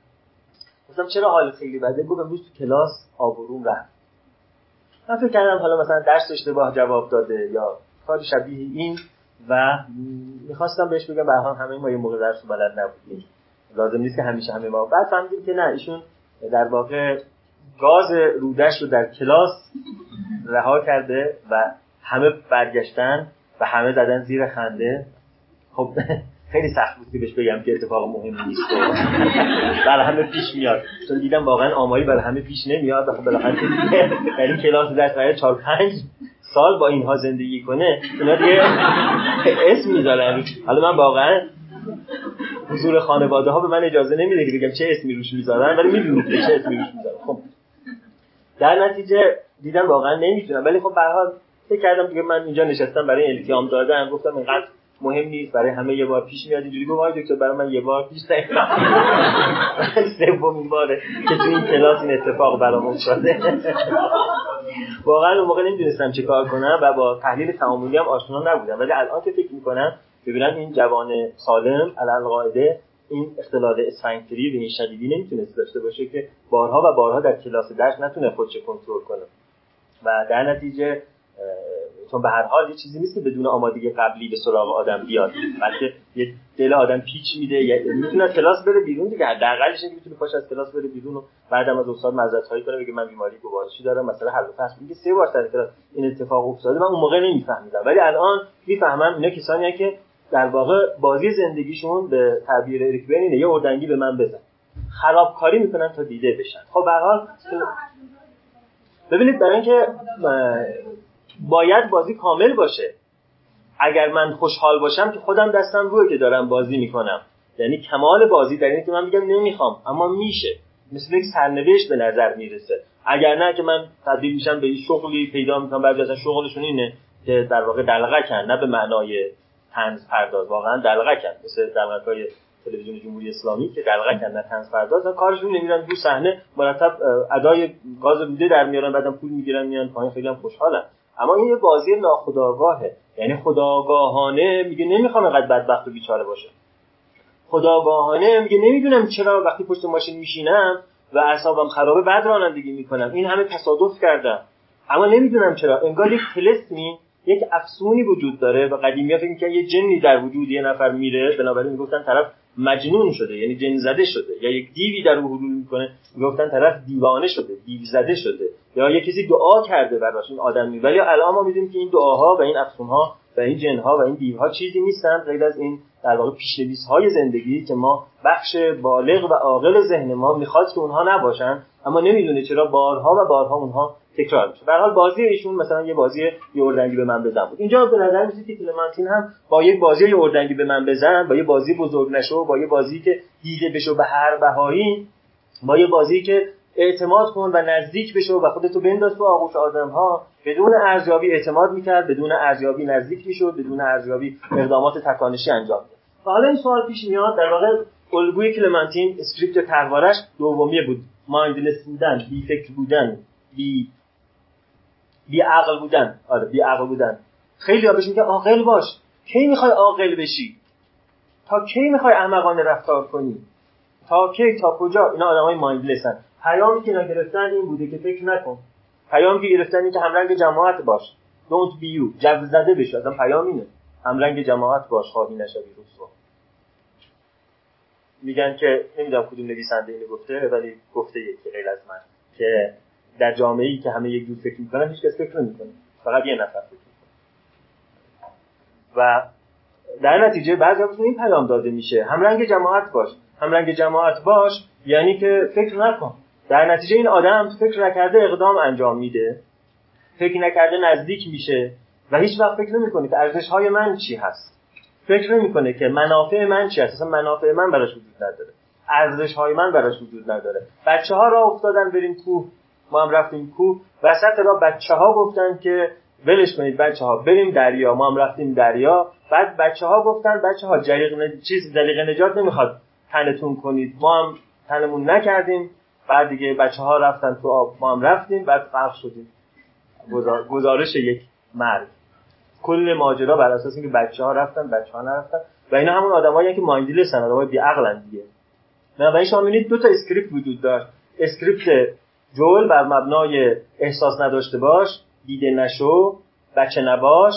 گفتم چرا حال خیلی بده؟ گفت امروز تو کلاس آبروم رفت. من فکر کردم حالا مثلا درس اشتباه جواب داده یا کاری شبیه این و می‌خواستم بهش بگم به همه ما یه موقع درس بلد نبودیم. لازم نیست که همیشه همه ما. بعد فهمیدیم که نه ایشون در واقع گاز رودش رو در کلاس رها کرده و همه برگشتن و همه زدن زیر خنده. خب خیلی سخت بود که بهش بگم که اتفاق مهم نیست. برای همه پیش میاد. چون دیدم واقعا آماری برای همه پیش نمیاد. خب بالاخره در این کلاس درس برای 4 5 سال با اینها زندگی کنه اینا دیگه اسم می‌ذارن. حالا من واقعا حضور خانواده ها به من اجازه نمیده که بگم چه اسمی روش می‌ذارن ولی می‌دونید چه اسمی روش می‌ذارن. خب. در نتیجه دیدم واقعا نمی‌تونم. ولی خب به حال فکر کردم دیگه من اینجا نشستم برای التیام دادن. گفتم اینقدر مهم نیست برای همه یه بار پیش میاد اینجوری گفت دکتر برای من یه بار پیش <laughs> سومین باره که تو این کلاس این اتفاق برام افتاده. <laughs> واقعا اون موقع نمی‌دونستم چه کار کنم و با تحلیل تعاملی هم آشنا نبودم. ولی الان که فکر می‌کنم ببینم این جوان سالم علل این اختلال اسفنکتری به این شدیدی نمی‌تونست داشته باشه که بارها و بارها در کلاس درس نتونه خودش کنترل کنه. و در نتیجه چون به هر حال یه چیزی نیست که بدون آمادگی قبلی به سراغ آدم بیاد. بلکه یه دل آدم پیچ میده می‌تونه کلاس بره بیرون دیگه. حداقلش اینکه می‌تونه پاش از کلاس بره بیرون و بعدم از استاد معذرت خواهی کنه بگه من بیماری گوارشی دارم مثلا حل و فصل. میگه سه بار سر کلاس این اتفاق افتاده من اون موقع نمیفهمیدم. ولی الان می‌فهمم اینا کسانی که در واقع بازی زندگیشون به تعبیر اریک اینه یه اردنگی به من بزن. خرابکاری می‌کنن تا دیده بشن. خب به حال ببینید برای اینکه باید بازی کامل باشه. اگر من خوشحال باشم که خودم دستم روی که دارم بازی می‌کنم. یعنی کمال بازی در اینه که من میگم نمی‌خوام اما میشه. مثل یک سرنوشت به نظر می‌رسه. اگر نه که من تبدیل میشم به شغلی پیدا می‌کنم بعد اصلا شغلشون اینه که در واقع دلغه کن نه به معنای تنز پرداز واقعا دلغه کن مثل های تلویزیون جمهوری اسلامی که دلغه کردن تنز پرداز کارشون نمیرن دو صحنه مرتب ادای گاز روده در میارن بعدم پول می‌گیرن میان پایین. خیلی هم خوشحالن. اما این یه بازی ناخودآگاهه. یعنی خداگاهانه میگه نمی‌خوام اینقدر بدبخت و بیچاره باشه. خداگاهانه میگه نمی‌دونم چرا وقتی پشت ماشین میشینم و اعصابم خرابه بعد رانندگی می‌کنم. این همه تصادف کردم. اما نمی‌دونم چرا. انگار یک تلسمی یک افسونی وجود داره و قدیمی ها فکر یه جنی در وجود یه نفر میره بنابراین می‌گفتن طرف مجنون شده یعنی جن زده شده یا یک دیوی در او حلول می‌کنه. می‌گفتن طرف دیوانه شده دیو زده شده. یا یه کسی دعا کرده براش این آدمی ولی الان ما می‌دونیم که این دعاها و این افسونها و این جنها و این دیوها چیزی نیستن غیر از این در واقع پیشنویس های زندگی که ما بخش بالغ و عاقل ذهن ما می‌خواد که اونها نباشن اما نمی‌دونه چرا بارها و بارها اونها تکرار میشه. به حال بازی ایشون مثلا یه بازی یه اردنگی به من بزن بود. اینجا به نظر میاد که کلمانتین هم با یک بازی یه اردنگی به من بزن با یه بازی بزرگ نشو با یه بازی که دیده بشو به هر بهایی با یه بازی که اعتماد کن و نزدیک بشو و خودتو بنداز تو آغوش آدم ها بدون ارزیابی اعتماد می‌کرد بدون ارزیابی نزدیک می‌شد بدون ارزیابی اقدامات تکانشی انجام می‌داد. و حالا این سوال پیش میاد در واقع الگوی کلمانتین script تروارش دومیه بود. mindless بودن بی فکر بودن بی بی عقل بودن. آره بی عقل بودن. خیلی ها بهش عاقل باش. کی می‌خوای عاقل بشی؟ تا کی می‌خوای احمقانه رفتار کنی؟ تا کی؟ تا کجا؟ اینا آدمای مایندلسن پیامی که نگرفتن این بوده که فکر نکن. پیامی که گرفتن این که همرنگ جماعت باش. Don't be you. جو زده بشه اصلا پیام اینه. همرنگ جماعت باش خواهی نشوی رسوا میگن که نمی‌دونم کدوم نویسنده اینو گفته ولی گفته یکی غیر از من که در جامعه ای که همه یک جور فکر می‌کنن هیچ کس فکر نمی‌کنه. فقط یه نفر فکر می‌کنه. و در نتیجه بعضی وقتا این پیام داده میشه. هم رنگ جماعت باش. هم رنگ جماعت باش یعنی که فکر نکن. در نتیجه این آدم فکر نکرده اقدام انجام میده فکر نکرده نزدیک میشه و هیچ وقت فکر نمی‌کنه که ارزش های من چی هست. فکر نمی‌کنه که منافع من چی هست. اصلا منافع من براش وجود نداره. ارزش های من براش وجود نداره. بچه ها را افتادن بریم کوه. ما هم رفتیم کوه وسط را بچه ها گفتن که ولش کنید بچه ها بریم دریا. ما هم رفتیم دریا. بعد بچه ها گفتن بچه ها جلیق ن... چیز جلیقه نجات نمی‌خواد تنتون کنید. ما هم تنمون نکردیم. بعد دیگه بچه ها رفتن تو آب ما هم رفتیم بعد غرق شدیم. گزارش یک مرد کل ماجرا بر اساس اینکه بچه ها رفتن بچه ها نرفتن. و اینا همون آدمایی که mindless هستن آدمای بی عقلن دیگه. نه شما می‌بینید دو تا script وجود داشت. script جوئل بر مبنای احساس نداشته باش دیده نشو بچه نباش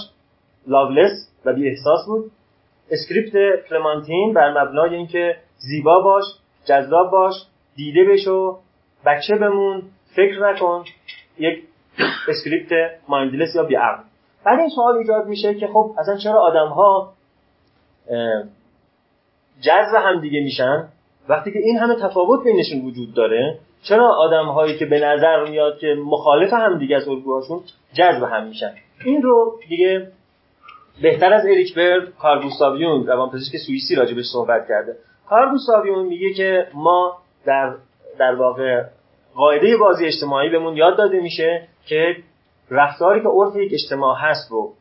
loveless و بی احساس بود. script کلمانتین بر مبنای اینکه زیبا باش جذاب باش دیده بشو بچه بمون فکر نکن. یک script mindless یا بی‌عقل بعد این سوال ایجاد میشه که خب اصلا چرا آدم ها جذب هم دیگه میشن؟ وقتی که این همه تفاوت بینشون وجود داره چرا آدم هایی که به نظر میاد که مخالف هم دیگه از الگوهاشون جذب هم میشن؟ این رو دیگه بهتر از اریک برد کارگوستاویون روانپزشک سوئیسی راجبش صحبت کرده. کارگوستاویون میگه که ما در در واقع قاعده بازی اجتماعی بهمون یاد داده میشه که رفتاری که عرف یک اجتماع هست رو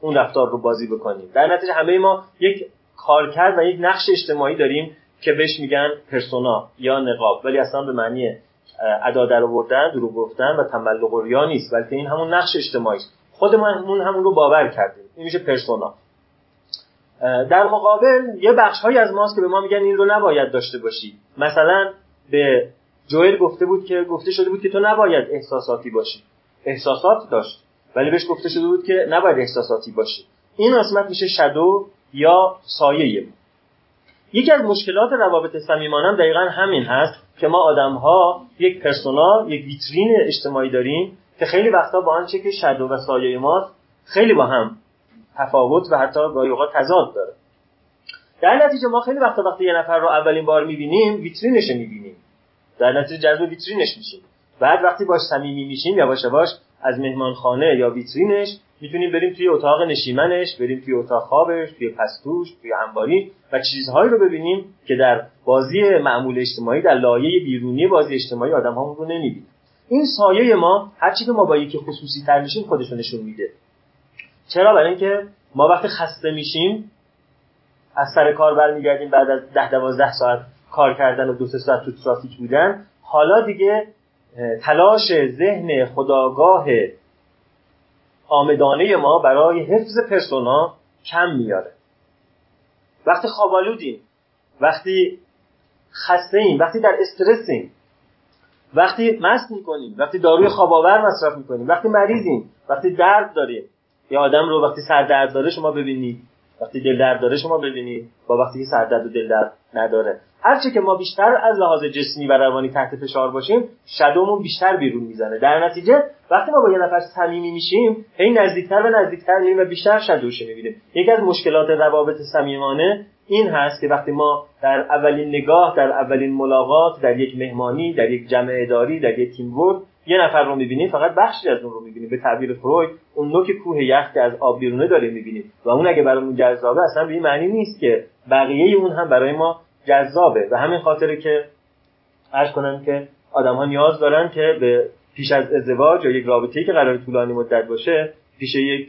اون رفتار رو بازی بکنیم. در نتیجه همه ما یک کارکرد و یک نقش اجتماعی داریم که بهش میگن پرسونا یا نقاب ولی اصلا به معنی ادا در آوردن دروغ گفتن و تملق و ریا نیست بلکه این همون نقش اجتماعی است. خودمون همون رو باور کردیم. این میشه پرسونا. در مقابل یه بخش های از ماست که به ما میگن این رو نباید داشته باشی. مثلا به جوئل گفته بود که گفته شده بود که تو نباید احساساتی باشی. احساسات داشت ولی بهش گفته شده بود که نباید احساساتی باشی. این قسمت میشه شدو یا سایه یکی از مشکلات روابط صمیمانه هم دقیقا همین هست که ما آدم ها یک پرسونا یک ویترین اجتماعی داریم که خیلی وقتا با آنچه که شدو و سایه ما خیلی با هم تفاوت و حتی گاهی اوقات تضاد داره. در نتیجه ما خیلی وقتا وقتی یه نفر رو اولین بار می‌بینیم ویترینش می‌بینیم. در نتیجه جذب ویترینش میشیم. بعد وقتی باش صمیمی میشیم یواش یواش از مهمانخانه یا ویترینش می‌تونیم بریم توی اتاق نشیمنش بریم توی اتاق خوابش توی پستوش توی انباری و چیزهایی رو ببینیم که در بازی معمول اجتماعی در لایه بیرونی بازی اجتماعی آدم رو نمی‌بینیم این سایه ما هرچی که ما با یکی خصوصی تر میشیم خودش نشون میده. چرا؟ برای اینکه ما وقتی خسته میشیم از سر کار برمیگردیم بعد از ده دوازده ساعت کار کردن و دو سه ساعت تو ترافیک بودن. حالا دیگه تلاش ذهن خداگاه آمدانه ما برای حفظ پرسونا کم میاره. وقتی خوابالودیم وقتی خسته ایم وقتی در استرسیم وقتی مست می‌کنیم وقتی داروی خواباور مصرف می‌کنیم وقتی مریضیم وقتی درد داریم. یا آدم رو وقتی سر درد داره شما ببینید وقتی دل درد داره شما ببینید با وقتی سر درد و دل درد نداره. هرچه که ما بیشتر از لحاظ جسمی و روانی تحت فشار باشیم شدومون بیشتر بیرون می‌زنه. در نتیجه وقتی ما با یه نفر صمیمی میشیم هی نزدیکتر و نزدیکتر میریم و بیشتر شدوش می‌بینیم. یکی از مشکلات روابط صمیمانه این هست که وقتی ما در اولین نگاه در اولین ملاقات در یک مهمانی در یک جمع اداری در یک تیم ورک یه نفر رو می‌بینیم فقط بخشی از اون رو می‌بینیم به تعبیر فروید اون نوک کوه یخ از آب بیرونه داریم می‌بینیم. و اون اگه برامون جذابه اصلا به این معنی نیست که بقیه اون هم برای ما جذابه. و همین خاطره که عرض کنم که آدم ها نیاز دارن که به پیش از ازدواج یا یک رابطه‌ای که قرار طولانی مدت باشه پیش یک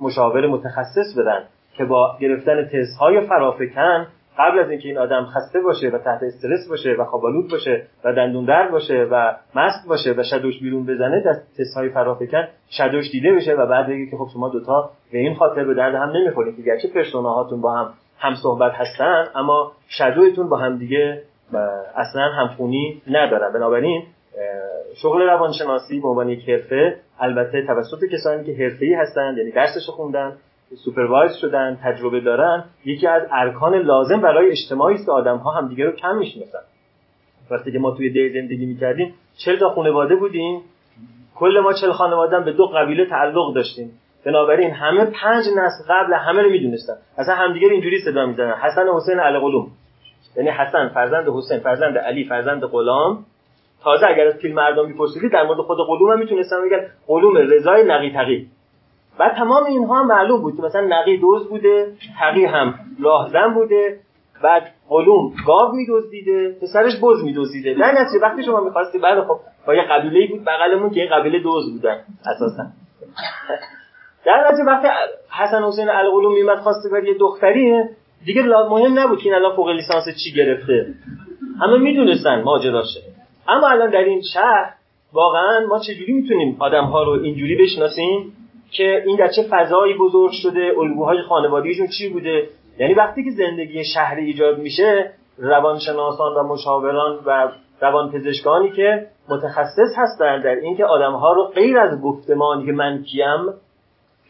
مشاور متخصص بدن که با گرفتن تزهای فرافکن قبل از اینکه این آدم خسته باشه و تحت استرس باشه و خوابالود باشه و دندون درد باشه و مست باشه و شدوش بیرون بزنه دست تستهای فرافکن شدوش دیده بشه و بعد بگه که خب شما دوتا به این خاطر به درد هم نمی‌خورید که گرچه پرسوناهاتون با هم هم صحبت هستن اما شدویتون با هم دیگه اصلا همخونی ندارن. بنابراین شغل روانشناسی به عنوان یک حرفه البته توسط کسانی که حرفه‌ای هستند یعنی درسش خوندن سوپروایز شدن تجربه دارن یکی از ارکان لازم برای اجتماعی است که آدم ها همدیگه رو کم می‌شناسن. وقتی که ما توی دی زندگی می‌کردیم چل تا خانواده بودیم. کل ما چل خانواده به دو قبیله تعلق داشتیم. بنابراین همه پنج نسل قبل همه رو می‌دونستن. اصلا همدیگه اینجوری صدا می‌زنن. حسن حسین علی قلوم یعنی حسن فرزند حسین فرزند علی فرزند غلام. تازه اگر از فیلم مردم میپرسیدی در مورد خود قلوم هم می‌تونستن بگن قلوم رضای نقی تقی و تمام اینها معلوم بود که مثلا نقی دوز بوده تقی هم راهزن بوده بعد قلوم گاو میدزدیده پسرش بز میدزدیده. در نتیجه وقتی شما می‌خواستی بعد خب با یه قبیله بود بغلمون که این قبیله دوز بودن اساسا. در نتیجه وقتی حسن حسین القلوم میمد خواسته بر یه دختری دیگه مهم نبود که این الان فوق لیسانس چی گرفته. همه می‌دونستن ماجراشه اما الان در این شهر واقعا ما چجوری می‌تونیم آدم ها رو اینجوری بشناسیم؟ که این در چه فضایی بزرگ شده الگوهای خانوادگیشون چی بوده؟ یعنی وقتی که زندگی شهری ایجاد میشه روانشناسان و مشاوران و روانپزشکانی که متخصص هستن در اینکه ها رو غیر از گفتمانی که من کیم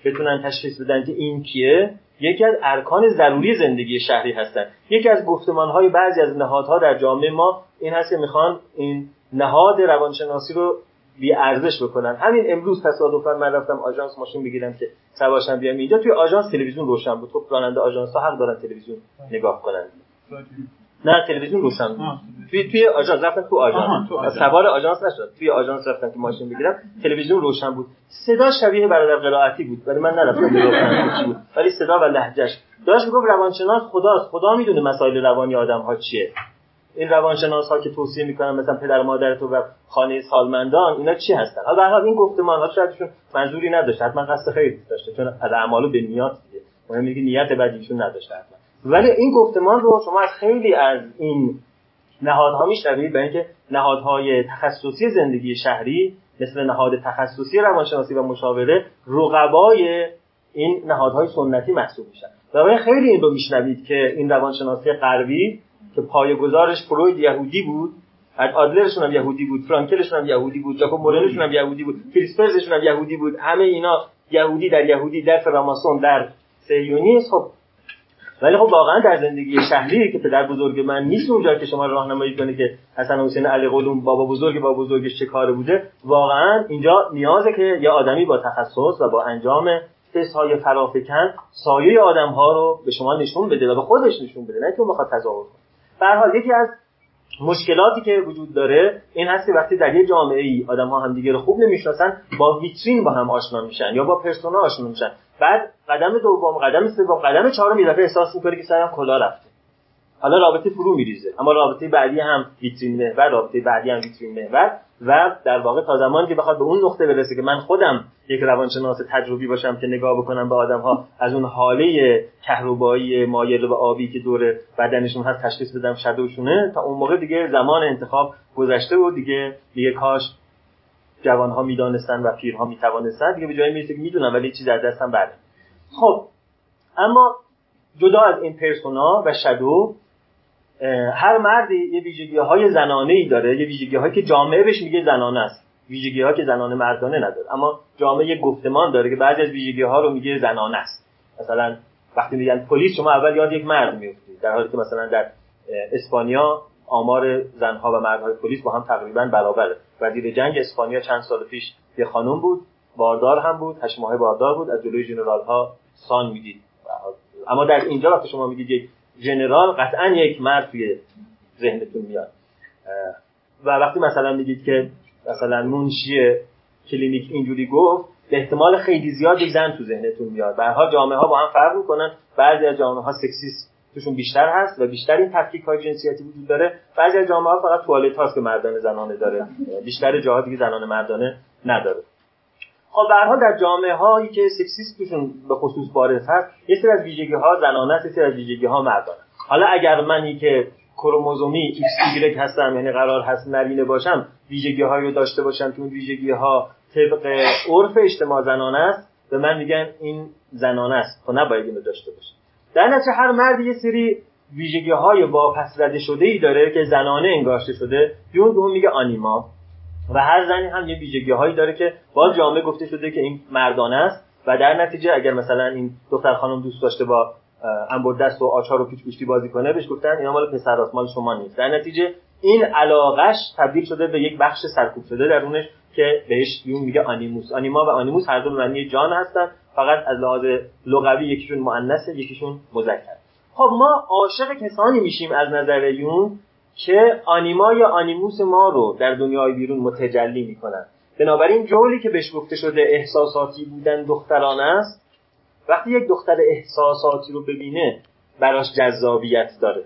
بتونن تشخیص بدن که این کیه یکی از ارکان ضروری زندگی شهری هستن. یکی از گفتمان های بعضی از نهادها در جامعه ما این هست که می‌خوان این نهاد روانشناسی رو بی ارزش بکنن. همین امروز تصادفا من رفتم آژانس ماشین بگیرم که سواشم بیام اینجا. توی آژانس تلویزیون روشن بود. خب راننده آژانس ها حق دارن تلویزیون نگاه کنن. نه تلویزیون روشن بود. توی توی آژانس رفتم تو آژانس. سوار آژانس نشد. توی آژانس رفتم که ماشین بگیرم. تلویزیون روشن بود. صدا شبیه برادر قرائتی بود. ولی من نرفتم نگاه بود. ولی صدا و لهجهش داشت می‌گفت روانشناس خداست. خدا می‌دونه مسائل روانی آدم ها چیه. این روانشناس ها که توصیه می‌کنن مثلا پدر مادر تو و خانه سالمندان اینا چی هستن؟ حالا به این گفتمان ها شایدشون منظوری نداشته حتما قصد خیر داشته چون از اعمالو به نیات دیگه. مهم که نیت بدیشون نداشته حتما. ولی این گفتمان رو شما از خیلی از این نهادها میشنوید برای اینکه نهادهای تخصصی زندگی شهری مثل نهاد تخصصی روانشناسی و مشاوره رقبای این نهادهای سنتی محسوب میشن. و خیلی این رو میشنوید که این روانشناسی غربی که پایه‌گذارش فروید یهودی بود آدلرشون هم یهودی بود فرانکلشون هم یهودی بود جاکوب مورلشون هم یهودی بود فریسپرزشون هم یهودی بود همه اینا یهودی در یهودی در فراماسون در سیونیست خب ولی خب واقعا در زندگی شهری که پدر بزرگ من نیست اونجا که شما راهنمایی کنه که حسن حسین علی قلوم بابا بزرگ بابا بزرگش چه کاره بوده واقعا اینجا نیازه که یه آدمی با تخصص و با انجام های فرافکن سایه آدم ها رو به شما نشون بده و به خودش نشون بده نه که اون بخواد تظاهر کنه. حال یکی از مشکلاتی که وجود داره این هست که وقتی در یه جامعه ای آدم ها همدیگه رو خوب نمی‌شناسن با ویترین با هم آشنا میشن یا با پرسونا آشنا میشن. بعد قدم دوم قدم سوم قدم چهارم یه احساس می‌کنه که سرم کلا رفته. حالا رابطه فرو میریزه اما رابطه بعدی هم ویترین محور رابطه بعدی هم ویترین محور و در واقع تا زمانی که بخواد به اون نقطه برسه که من خودم یک روانشناس تجربی باشم که نگاه بکنم به آدم ها از اون حاله کهربایی مایل و آبی که دور بدنشون هست تشخیص بدم شدوشونه تا اون موقع دیگه زمان انتخاب گذشته و دیگه دیگه کاش جوان ها می‌دانستن و پیرها می‌توانستن. دیگه به جایی می‌رسه که می‌دونم ولی چیزی در دستم بعد خب اما جدا از این پرسونا و شدو هر مردی یه ویژگی های زنانه ای داره یه ویژگی هایی که جامعه بهش میگه زنانه است. ویژگی ها که زنانه مردانه نداره. اما جامعه گفتمان داره که بعضی از ویژگی ها رو میگه زنانه است. مثلا وقتی میگن پلیس شما اول یاد یک مرد میفتید در حالی که مثلا در اسپانیا آمار زنها و مردهای پلیس با هم تقریبا برابره. وزیر جنگ اسپانیا چند سال پیش یه خانم بود باردار هم بود هشت ماه باردار بود از جلوی جنرال ها سان می‌دید. اما در اینجا وقتی شما میگید یک جنرال قطعا یک مرد توی ذهنتون میاد. و وقتی مثلا میگید که مثلا منشی کلینیک اینجوری گفت به احتمال خیلی زیاد یک زن تو ذهنتون میاد. به جامعه ها با هم فرق می‌کنن. بعضی از جامعه ها سکسیسم توشون بیشتر هست و بیشتر این تفکیک های جنسیتی وجود داره. بعضی از جامعه ها فقط توالت هاست که مردانه زنانه داره. بیشتر جاها دیگه زنانه مردانه نداره. خب به در جامعه هایی که سکسیسم توشون به خصوص بارز هست یه سری از ویژگی ها زنانه است یه سری از ویژگی ها مردانه حالا اگر منی که کروموزومی ایکس ایگرگ هستم یعنی قرار هست نرینه باشم ویژگی هایی رو داشته باشم که اون ویژگی ها طبق عرف اجتماع زنانه است به من میگن این زنانه است. خب نباید اینو داشته باشه در نتیجه هر مرد یه سری ویژگی های واپس رده شده ای داره که زنانه انگاشته شده؟ یون به میگه آنیما. و هر زنی هم یه ویژگی هایی داره که باز جامعه گفته شده که این مردانه است و در نتیجه اگر مثلا این دختر خانم دوست داشته با دست و آچار و پیچ گوشتی بازی کنه بهش گفتن اینا مال پسر مال شما نیست. در نتیجه این علاقش تبدیل شده به یک بخش سرکوب شده درونش که بهش یون میگه آنیموس. آنیما و آنیموس هر دو معنی جان هستن فقط از لحاظ لغوی یکیشون مؤنثه یکیشون مذکر. خب ما عاشق کسانی میشیم از نظر یون؟ که آنیما یا آنیموس ما رو در دنیای بیرون متجلی می‌کنن. بنابراین جولی که بهش گفته شده احساساتی بودن دختران است وقتی یک دختر احساساتی رو ببینه براش جذابیت داره.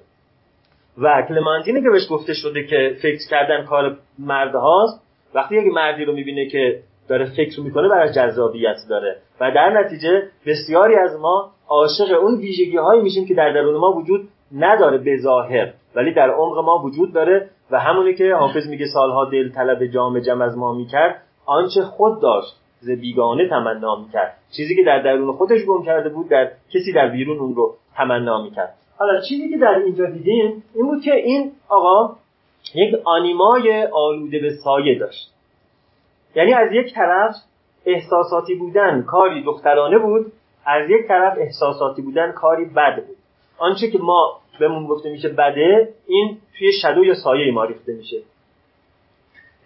و کلمانتینی که بهش گفته شده که فکر کردن کار مرد هاست وقتی یک مردی رو می‌بینه که داره فکر می‌کنه براش جذابیت داره. و در نتیجه بسیاری از ما عاشق اون ویژگی هایی میشیم که در درون ما وجود نداره به ظاهر ولی در عمق ما وجود داره و همونی که حافظ میگه سالها دل طلب جام جم از ما می‌کرد آنچه خود داشت ز بیگانه تمنا می‌کرد. چیزی که در درون خودش گم کرده بود در کسی در بیرون اون رو تمنا می‌کرد. حالا چیزی که در اینجا دیدیم این بود که این آقا یک آنیمای آلوده به سایه داشت. یعنی از یک طرف احساساتی بودن کاری دخترانه بود از یک طرف احساساتی بودن کاری بد آنچه که ما بهمون گفته میشه بده این توی شدو یا سایه ما ریخته میشه.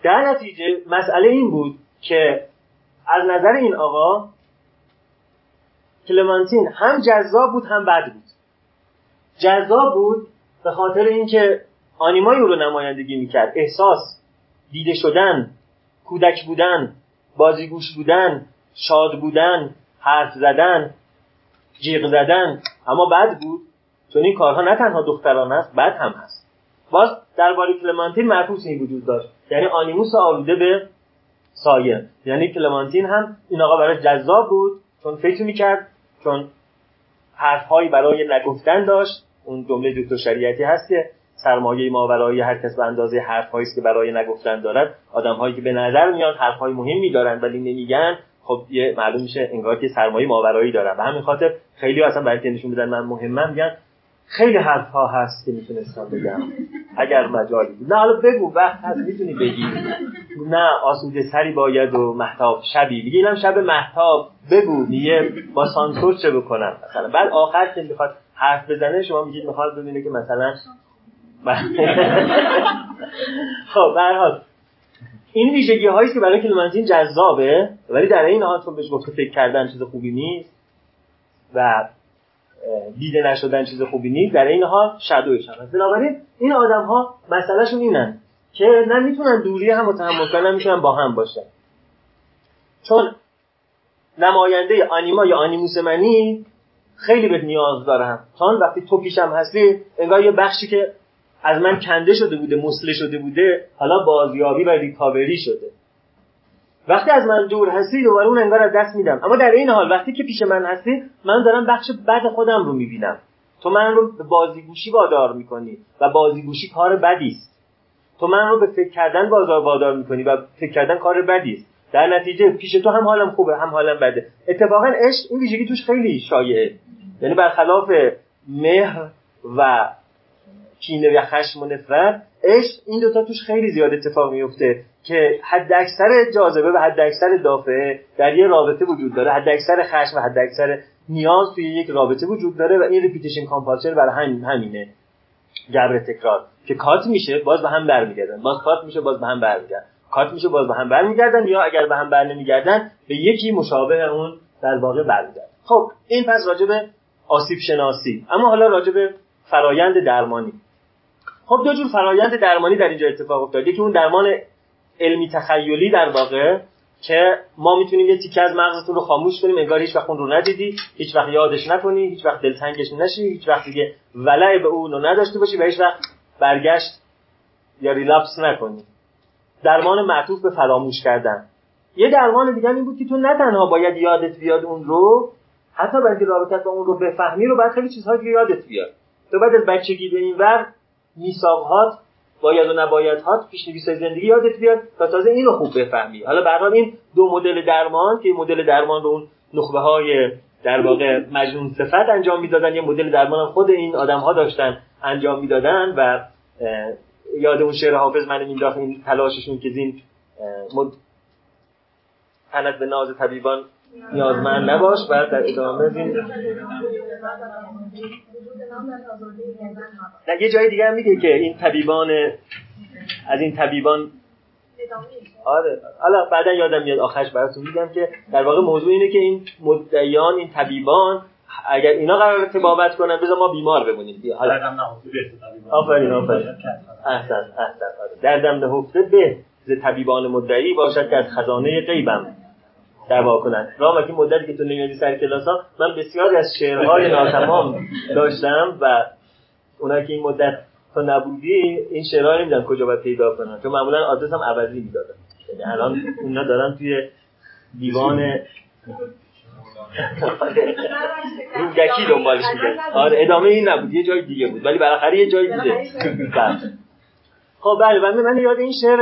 در نتیجه مسئله این بود که از نظر این آقا کلمانتین هم جذاب بود هم بد بود. جذاب بود به خاطر اینکه آنیمای او رو نمایندگی می‌کرد. احساس دیده شدن کودک بودن بازیگوش بودن شاد بودن حرف زدن جیغ زدن اما بد بود. چون این کارها نه تنها دختران است بد هم هست. باز درباره کلمانتین معکوس این وجود داشت. یعنی آنیموس آلوده به سایه یعنی کلمانتین هم این آقا برای جذاب بود چون فکر می‌کرد چون حرفهایی برای نگفتن داشت. اون جمله دکتر شریعتی هست که سرمایه ما برای هر کس به اندازه حرفهایی است که برای نگفتن دارد. آدمهایی که به نظر میاد حرفهای مهمی دارن ولی نمیگن خب یه معلوم میشه انگار که سرمایه ماورایی دارن. به همین خاطر خیلی اصلا برای نشون بدن من مهمم میگن خیلی حرف ها هست که می‌تونستم بگم. اگر مجالی بود. نه حالا بگو وقت هست می‌تونی بگی. نه آسوده سری باید و محتاب شبی. میگه اینم شب محتاب. بگو میگه با سانسور چه بکنم؟ مثلا. بعد آخر که می‌خواد حرف بزنه شما میگید می‌خواد ببینه که مثلا <laughs> خب حال. این ویژگی هایی که برای کلمنتین جذابه ولی در این حال چون بهش گفته فکر کردن چیز خوبی نیست و دیده نشدن چیز خوبی نیست. در این حال شدویش هم بنابراین این آدم ها مسئلهشون اینن که نه می‌تونن دوری هم تحمل کنن می‌تونن با هم باشن. چون نماینده آنیما یا آنیموس منی خیلی به نیاز دارم چون وقتی تو پیشم هستی انگار یه بخشی که از من کنده شده بوده مسله شده بوده حالا بازیابی و ریکاوری شده. وقتی از من دور هستی دوباره اون انگار از دست میدم. اما در این حال وقتی که پیش من هستی من دارم بخش بد خودم رو می‌بینم. تو من رو به بازیگوشی وادار می‌کنی و بازیگوشی کار بدی است. تو من رو به فکر کردن بازار وادار می‌کنی و فکر کردن کار بدی است. در نتیجه پیش تو هم حالم خوبه هم حالم بده. اتفاقا عشق این ویژگی توش خیلی شایعه. یعنی برخلاف مهر و کینه و خشم و نفرت عشق این دوتا توش خیلی زیاد اتفاق میفته که حد اکثر جاذبه و حد اکثر دافعه در یه رابطه وجود داره. حد اکثر خشم و حد اکثر نیاز توی یک رابطه وجود داره و این repetition compulsion برای همین همینه. جبر تکرار. که کات میشه باز به هم برمیگردن. باز کات میشه باز به هم برمیگردن. کات میشه باز به هم برمیگردن یا اگر به هم بر نمیگردن به یکی مشابه اون در واقع برمیگردن. خب این پس راجب آسیب شناسی. اما حالا راجب فرایند درمانی. خب دو جور فرایند درمانی در اینجا اتفاق افتاد. یکی اون درمان علمی تخیلی در واقع که ما می‌تونیم یه تیکه از مغزتون رو خاموش کنیم انگار هیچ وقت اون رو ندیدی هیچ وقت یادش نکنی هیچ وقت دلتنگش نشی هیچ وقت دیگه ولع به اون رو نداشته باشی و هیچ وقت برگشت یا ریلپس نکنی. درمان معطوف به فراموش کردن. یه درمان دیگه این بود که تو نه تنها باید یادت بیاد اون رو حتی برای رابطت با اون رو بفهمی رو باید خیلی چیزهایی که یادت بیاد. تو بعد از بچگی به این ور میثاقات باید و نباید هات پیشنویس زندگی یادت بیاد تا تازه اینو خوب بفهمی. حالا به این دو مدل درمان که مدل درمان رو اون نخبه های در واقع مجنون صفت انجام می‌دادن یه مدل درمان خود این آدم ها داشتن انجام می‌دادن و یاد اون شعر حافظ من مینداخت این تلاششون که زین مد... تنت به ناز طبیبان نیازمند نباش و در ادامه زین نه یه جای دیگه هم میگه که این طبیبان از این طبیبان آره. حالا بعدا یادم میاد آخرش براتون میگم که در واقع موضوع اینه که این مدعیان این طبیبان اگر اینا قرار تبابت کنن بذار ما بیمار بمونیم. بیا حالا. آفرین آفرین. احسن احسن. آره. دردم نهفته به ز طبیبان مدعی باشد که از خزانه غیبم. دعوا کنند رام که مدتی که تو نمیادی سر کلاس ها من بسیاری از شعرهای ناتمام داشتم و اونایی که این مدت تو نبودی این شعرها نمی‌دونم کجا باید پیدا کنن. چون معمولا آدرس هم عوضی می‌دادن. یعنی الان اونا دارن توی دیوان <laughs> دکی دنبالش میگه آره ادامه این نبود. یه جای دیگه بود. ولی بالاخره یه جای دیگه. <laughs> بله. خب بله من من یاد این شعر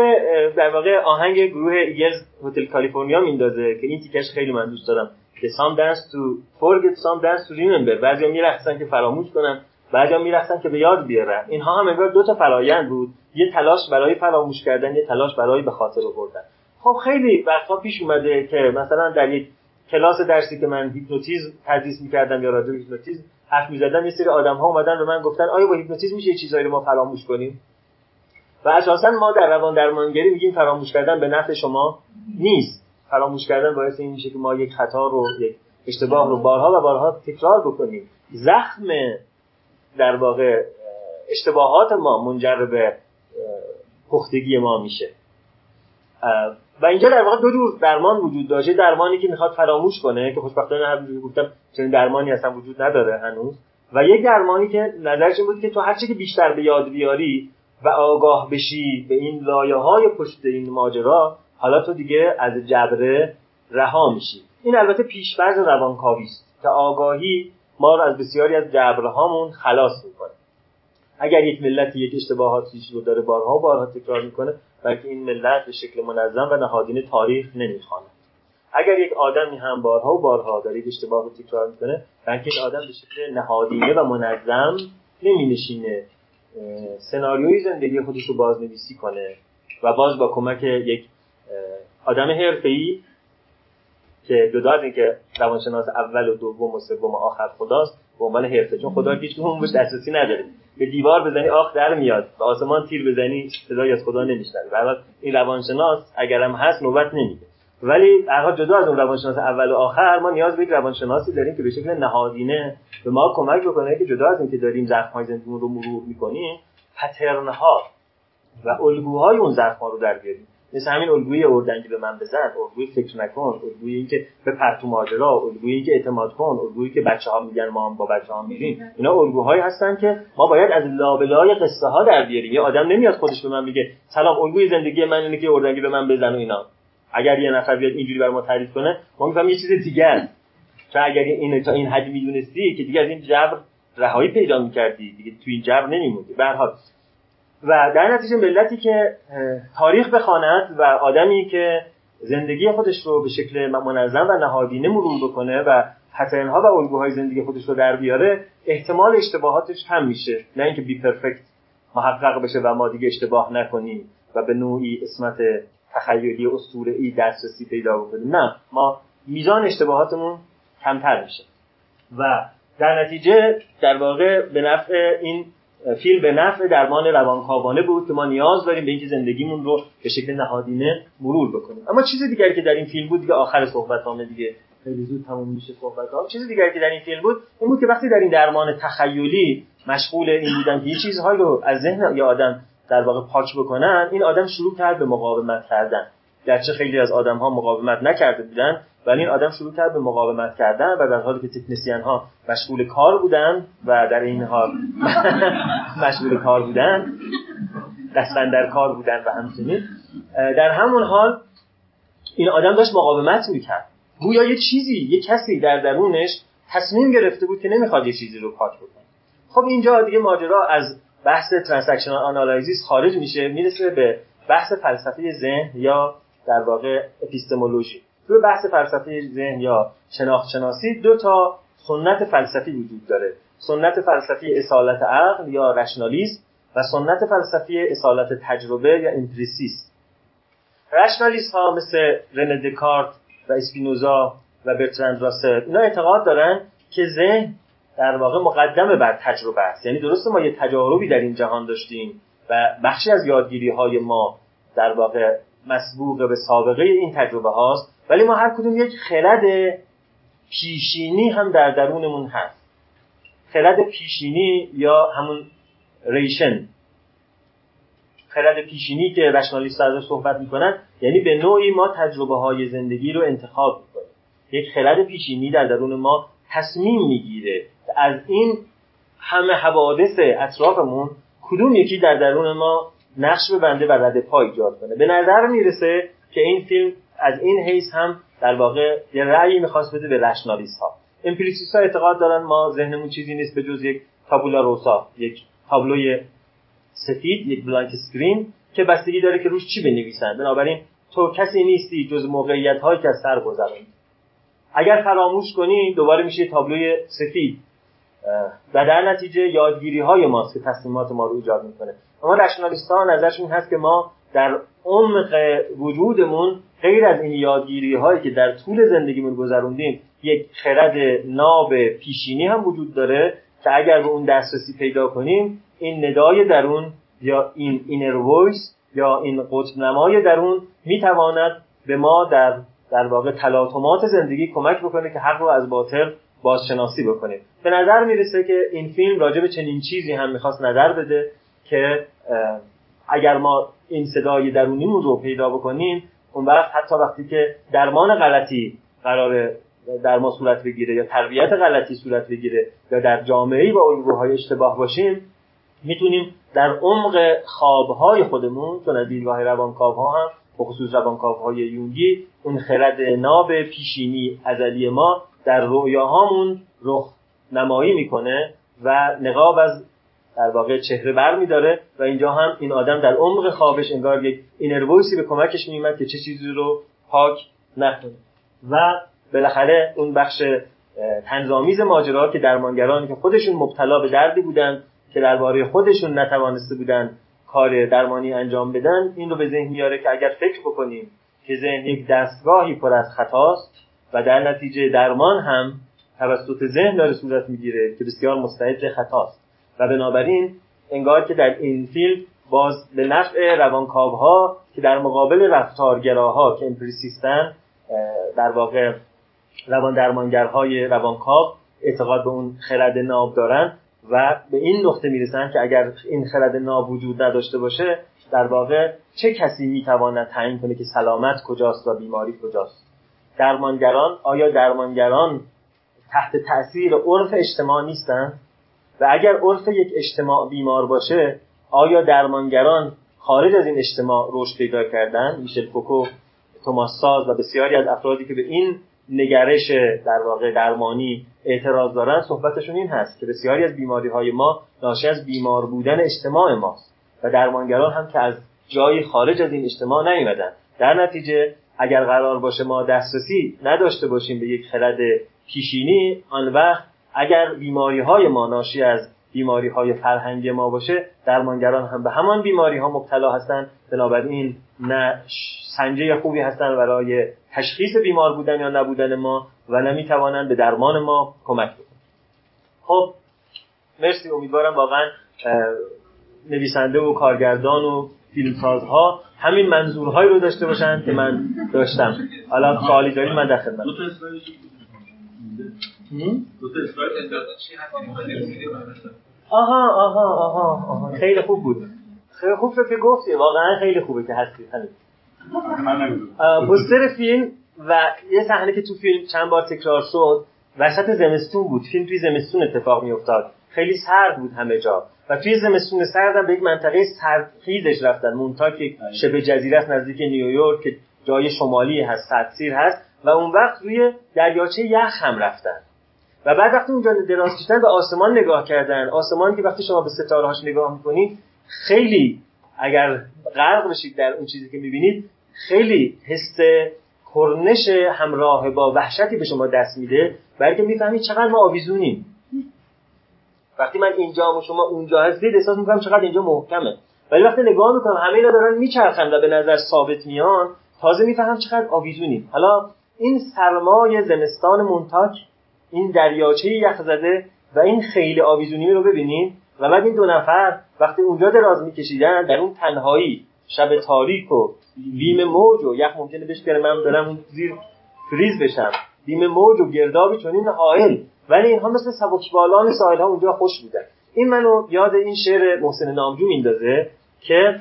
در واقع آهنگ گروه ایگلز هتل کالیفرنیا میندازه که این تیکش خیلی من دوست دارم. The some dance to forget some dance to remember. بعضیا میرقصن که فراموش کنن بعضیا میرقصن که به یاد بیارن. اینها هم انگار دو تا فرایند بود. یه تلاش برای فراموش کردن یه تلاش برای به خاطر آوردن. خب خیلی وقتا پیش اومده که مثلا در یک کلاس درسی که من هیپنوتیزم تدریس می‌کردم یا راجع به هیپنوتیزم حرف می‌زدم یه سری آدم ها اومدن به من گفتن آیا با هیپنوتیزم میشه چیزایی رو ما فراموش کنیم؟ و اساسا ما در روان درمانگری میگیم فراموش کردن به نفع شما نیست. فراموش کردن باعث این میشه که ما یک خطا رو یک اشتباه رو بارها و بارها تکرار بکنیم. زخم در واقع اشتباهات ما منجر به پختگی ما میشه. و اینجا در واقع دو جور درمان وجود داشته درمانی که می‌خواد فراموش کنه که خوشبختانه همونجوری گفتم چنین درمانی اصلا وجود نداره هنوز. و یک درمانی که نظرش بود که تو هرچی که بیشتر به یاد بیاری و آگاه بشی به این لایه های پشت این ماجرا حالا تو دیگه از جبره رها میشی. این البته پیشفرض روانکاوی است که آگاهی ما رو از بسیاری از جبرهامون خلاص می‌کنه. اگر یک ملت یک اشتباهاتی رو داره بارها و بارها تکرار می‌کنه بلکه این ملت به شکل منظم و نهادینه تاریخ نمی‌خوانه اگر یک آدمی هم بارها و بارها داره یک اشتباه رو تکرار می‌کنه بلکه این آدم به شکل نهادینه و منظم نمینشینه. سناریوی زندگی خودش رو بازنویسی کنه و باز با کمک یک آدم حرفه‌ای که جدا از اینکه روانشناس اول و دوم و سوم و آخر خداست به عنوان حرفه. چون خدا هیچ اون بهش دسترسی نداره. به دیوار بزنی آخ در میاد به آسمان تیر بزنی صدای از خدا نمیشنوی و این روانشناس اگرم هست نوبت نمیده ولی هر جدا از اون روانشناس اول و آخر ما نیاز به یک روانشناسی داریم که به شکل نهادینه به ما کمک بکنه که جدا از اینکه داریم زخم های زندگیمون رو مرور می‌کنیم پترن ها و الگوهای اون زخم رو در بیاریم. مثل همین الگوی اردنگی به من بزن الگوی فکر نکن الگوی اینکه به پرتو ماجرا الگوی اینکه اعتماد کن الگویی که بچه ها میگن ما هم با بچه ها میریم. اینا الگوهایی هستن که ما باید از لابلای قصه ها در بیاریم. یه آدم نمیاد خودش به من میگه سلام الگوی زندگی من اینه که اردنگی به من بزن و اینا. اگر یه نفر بیاد اینجوری بر ما تعریف کنه ما میگم یه چیز دیگه است. چون اگر این تا این حدی می‌دونستی که دیگه از این جبر رهایی پیدا می‌کردی. دیگه تو این جبر نمیموندی. به و در نتیجه ملتی که تاریخ بخواند و آدمی که زندگی خودش رو به شکل منظم و نهادینه مرور بکنه و پترن ها و الگوهای زندگی خودش رو در بیاره احتمال اشتباهاتش کم میشه. نه اینکه بی پرفکت محقق بشه و ما دیگه اشتباه نکنیم و به نوعی اسمت تخیلی اسطوره ای دسترسی پیدا بکنیم. نه ما میزان اشتباهاتمون کمتر میشه. و در نتیجه در واقع به نفع این فیلم به نفع درمان روانکاوانه بود که ما نیاز داریم به اینکه زندگیمون رو به شکل نهادینه مرور بکنیم. اما چیز دیگری که در این فیلم بود دیگه آخر صحبت دیگه خیلی زود تموم میشه صحبت ها چیز دیگری که در این فیلم بود این بود که وقتی در این درمان تخیلی مشغول این بودن که یه چیزهایی رو از ذهن یا آدم در واقع پاک بکنن این آدم شروع کرد به مقاومت کردن. گرچه خیلی از آدم ها مقاومت نکرده بودن ولی این آدم شروع کرد به مقاومت کردن و در حالی که تکنسین ها مشغول کار بودن و در این حال <laughs> مشغول کار بودن دستن در کار بودن و همچنین در همون حال این آدم داشت مقاومت می‌کرد. گویا یه چیزی یه کسی در درونش تصمیم گرفته بود که نمی‌خواد یه چیزی رو پاک بکنه. خب اینجا دیگه ماجرا از بحث transactional analysis خارج میشه می‌رسه به بحث فلسفه ذهن یا در واقع اپیستمولوژی توی بحث فلسفه ذهن یا شناخت شناسی دو تا سنت فلسفی وجود داره. سنت فلسفی اصالت عقل یا rationalism و سنت فلسفی اصالت تجربه یا empiricist rationalist ها مثل رنه دکارت و اسپینوزا و برترند راسل اینا اعتقاد دارن که ذهن در واقع مقدم بر تجربه است. یعنی درسته ما یه تجاربی در این جهان داشتیم و بخشی از یادگیری های ما در واقع مسبوق به سابقه این تجربه هاست ولی ما هر کدوم یک خرد پیشینی هم در درونمون هست. خرد پیشینی یا همون ریشن. خرد پیشینی که رشنالیست ازش صحبت می‌کنن یعنی به نوعی ما تجربه های زندگی رو انتخاب می‌کنیم. یک خرد پیشینی در درون ما تصمیم می‌گیره از این همه حوادث اطرافمون کدوم یکی در درون ما نقش بنده و رد پا ایجاد کنه. به نظر می‌رسه که این فیلم از این حیث هم در واقع یه رأیی می‌خواست بده به rationalist ها empiricist ها اعتقاد دارن ما ذهنمون چیزی نیست به جز یک tabula rasa یک تابلوی سفید یک blank screen که بستگی داره که روش چی بنویسن. بنابراین تو کسی نیستی جز موقعیت هایی که از سر گذرانی اگر فراموش کنی دوباره میشه تابلوی سفید. و در نتیجه یادگیری های ماست که تصمیمات ما رو ایجاد می‌کنه. اما رشنالیست ها نظرشون هست که ما در عمق وجودمون غیر از این یادگیری هایی که در طول زندگیمون گذروندیم یک خرد ناب پیشینی هم وجود داره که اگر به اون دسترسی پیدا کنیم این ندای درون یا این inner voice یا این قطب نمای درون می‌تواند به ما در در واقع تلاطمات زندگی کمک بکنه که حق رو از باطل بازشناسی بکنیم به نظر می‌رسه که این فیلم راجع به چنین چیزی هم می‌خواست نظر بده که اگر ما این صدای درونیمون رو پیدا بکنیم اون وقت حتی وقتی که درمان غلطی قرار در ما صورت بگیره یا تربیت غلطی صورت بگیره یا در جامعه با الگوهای اشتباه باشیم می‌تونیم در عمق خوابهای خودمون چون از دیدگاه روانکاو ها هم خصوص روانکاو های یونگی اون خرد ناب پیشینی ازلی ما در رویاهامون رخ نمایی می‌کنه و نقاب از در واقع چهره بر میداره و اینجا هم این آدم در عمق خوابش انگار یک اینرویسی به کمکش میومد که چه چیزی رو پاک نکنه. و بالاخره اون بخش تنظامیز ماجرا که درمانگرانی که خودشون مبتلا به دردی بودن که درباره خودشون نتوانسته بودن کار درمانی انجام بدن این رو به ذهن میاره که اگر فکر بکنیم که ذهن یک دستگاهی پر از خطاست و در نتیجه درمان هم توسط ذهن داره صورت می‌گیره که بسیار مستعد خطاست. و بنابراین انگار که در این فیلم باز به نفع روانکاوها که در مقابل رفتارگراها که امپریسیستن در واقع روان درمانگرهای روانکاو اعتقاد به اون خرد ناب دارن و به این نقطه می‌رسن که اگر این خرد ناب وجود نداشته باشه در واقع چه کسی می‌تواند تعیین کنه که سلامت کجاست و بیماری کجاست؟ درمانگران آیا درمانگران تحت تاثیر عرف اجتماع نیستند و اگر عرف یک اجتماع بیمار باشه آیا درمانگران خارج از این اجتماع رشد پیدا کردن؟ میشل فوکو توماس ساز و بسیاری از افرادی که به این نگرش در واقع درمانی اعتراض دارن صحبتشون این هست که بسیاری از بیماری های ما ناشی از بیمار بودن اجتماع ماست و درمانگران هم که از جایی خارج از این اجتماع نیومدن. در نتیجه اگر قرار باشه ما دسترسی نداشته باشیم به یک خرد پیشینی آن وقت اگر بیماری های ما ناشی از بیماری های فرهنگی ما باشه درمانگران هم به همان بیماری ها مبتلا هستند بنابراین نه سنجه خوبی هستند برای تشخیص بیمار بودن یا نبودن ما و نمی‌توانند به درمان ما کمک بکنند. خب مرسی. امیدوارم واقعا نویسنده و کارگردان و فیلمسازها همین منظورهایی رو داشته باشن که من داشتم. حالا سوالی دارید من در خدمت آها آها آها آها. خیلی خوب بود. خیلی خوب که گفتی. واقعا خیلی خوبه که هستی پوستر فیلم و یه صحنه که تو فیلم چند بار تکرار شد وسط زمستون بود. فیلم توی زمستون اتفاق می افتاد خیلی سرد بود همه جا. و توی زمستون سرد به یک منطقه سردخیزش رفتن. مونتا که شبه جزیره است نزدیک نیویورک که جای شمالی هست سردسیر هست. و اون وقت روی دریاچه یخ هم رفتن. و بعد وقتی اونجا دراز کشیدن به آسمان نگاه کردن آسمان که وقتی شما به ستاره هاش نگاه می‌کنید خیلی اگر غرق بشید در اون چیزی که می‌بینید خیلی حس کرنش همراه با وحشتی به شما دست میده بلکه می‌فهمید چقدر ما آویزونیم. وقتی من اینجا و شما اونجا هستید احساس می‌کنم چقدر اینجا محکمه. ولی وقتی نگاه می‌کنم همه اینا دارن میچرخن و به نظر ثابت میان تازه می‌فهمم چقدر آویزونیم. حالا این سرمای زمستان مونتاک این دریاچه یخ زده و این خیلی آویزونی رو ببینیم و بعد این دو نفر وقتی اونجا دراز میکشیدن در اون تنهایی شب تاریک و بیم موج و یخ ممکنه بشکنه من برم اون زیر فریز بشم. بیم موج و گردابی این حائل. ولی اینها مثل سبکبالان ساحل ها اونجا خوش بودن. این منو یاد این شعر محسن نامجو میندازه که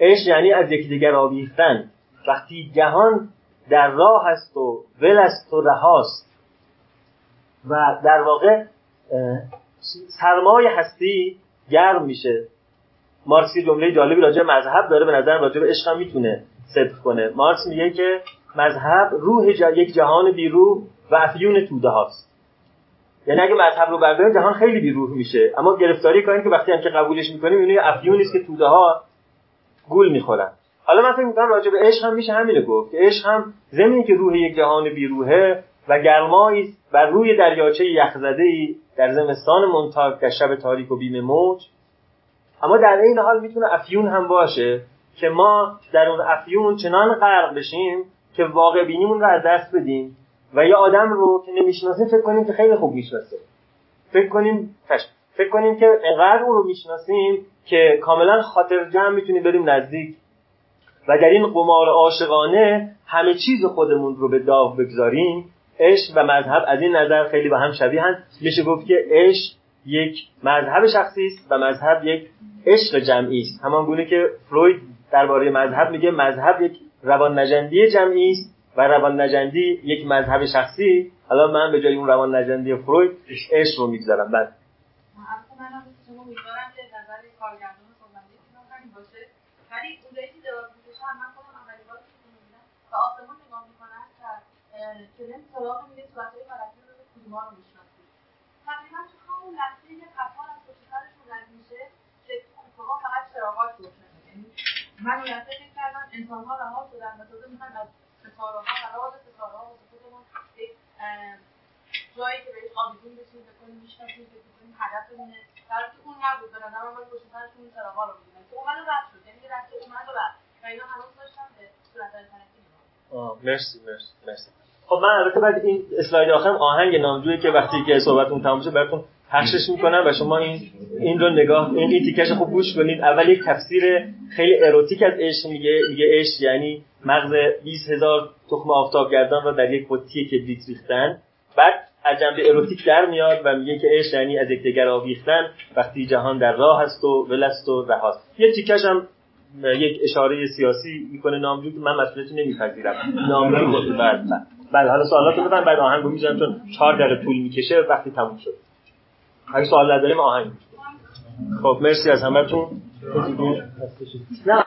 عشق یعنی از یکدیگر آویختن. وقتی جهان در راه است و ول است و رهاست و در واقع سرمای هستی گرم میشه. مارکس یه جمله جالبی راجع مذهب داره به نظر راجع به عشق هم می‌تونه صدق کنه. مارکس میگه که مذهب روح یک جهان بیروح و افیون توده هاست. یعنی اگه مذهب رو برداریم جهان خیلی بیروح میشه. اما گرفتاری کنیم که وقتی هم که قبولش می‌کنیم اینو افیونی است که توده ها گول می‌خورن. حالا من فکر می‌کنم راجع به عشق هم میشه همینو گفت که عشق هم زمینی که روح یک جهان بیروحه و گرمایی بر روی دریاچه یخزده ای در زمستان منتاک در شب تاریک و بیم موج. اما در این حال می‌تونه افیون هم باشه که ما در اون افیون چنان غرق بشیم که واقع بینیمون رو از دست بدیم و یه آدم رو که نمی‌شناسیم فکر کنیم که خیلی خوب می‌شناسه. فکر کنیم فکر کنیم که انقدر اون رو می‌شناسیم که کاملا خاطر جمع می‌تونیم بریم نزدیک. و در این قمار عاشقانه همه چیز خودمون رو به داغ بگذاریم. عشق و مذهب از این نظر خیلی با هم شبیهن میشه گفت که عشق یک مذهب شخصی است و مذهب یک عشق جمعی است. همان گونه که فروید درباره مذهب میگه مذهب یک روان نجندی جمعی است و روان نجندی یک مذهب شخصی. حالا من به جای اون روان نجندی فروید عشق رو می‌گذارم. بعد. ولی اونجایی که دراز می‌کشم من خودم اولین بار که می‌بینم و آسمون نگاه می‌کنم کلم سراغ میره صورتهای فلکی رو کدوما رو می‌شناسیم تقریبا تو همون لحظه که قطار از پشت سرشون رد میشه که کوفهها فقط چراغاش روشنه یعنی من این فکر کردم انسانها رها شدن و تازه می‌خوان از ستارهها و راز ستارهها واسه خودمون یک جایی که بهش آویزون بشیم بکنیم می‌شناسیم فکر کنیم هدفمونه. در که اون نبود به نظرم باید پشت سرشون چراغا رو ببینن که اومد و رد شد. یعنی رفته اومد و رفت و اینا هنوز داشتن به فلکی مرسی مرسی مرسی. خب من البته بعد این اسلاید آخرم آهنگ نامجویی که وقتی که صحبتتون تموم شه براتون پخشش می‌کنم و شما این این رو نگاه این, این تیکش خوب گوش کنید. اول یک تفسیر خیلی اروتیک از عشق میگه. میگه عشق یعنی مغز 20 هزار تخم آفتابگردان را در یک قطی کبریت ریختن. بعد از جنبه اروتیک در میاد و میگه که عشق یعنی از یکدیگر آویختن وقتی جهان در راه است و ولست و رهاست. یه تیکش هم یک اشاره سیاسی می‌کنه نامجو که من مسئولیت نمیپذیرم. نامجو خود بعد. بله حالا سوالاتو بدن بعد آهنگو می‌ذارم چون 4 دقیقه طول می‌کشه وقتی تموم شد. اگه سوال نداریم آهنگ خب مرسی از همتون. نه.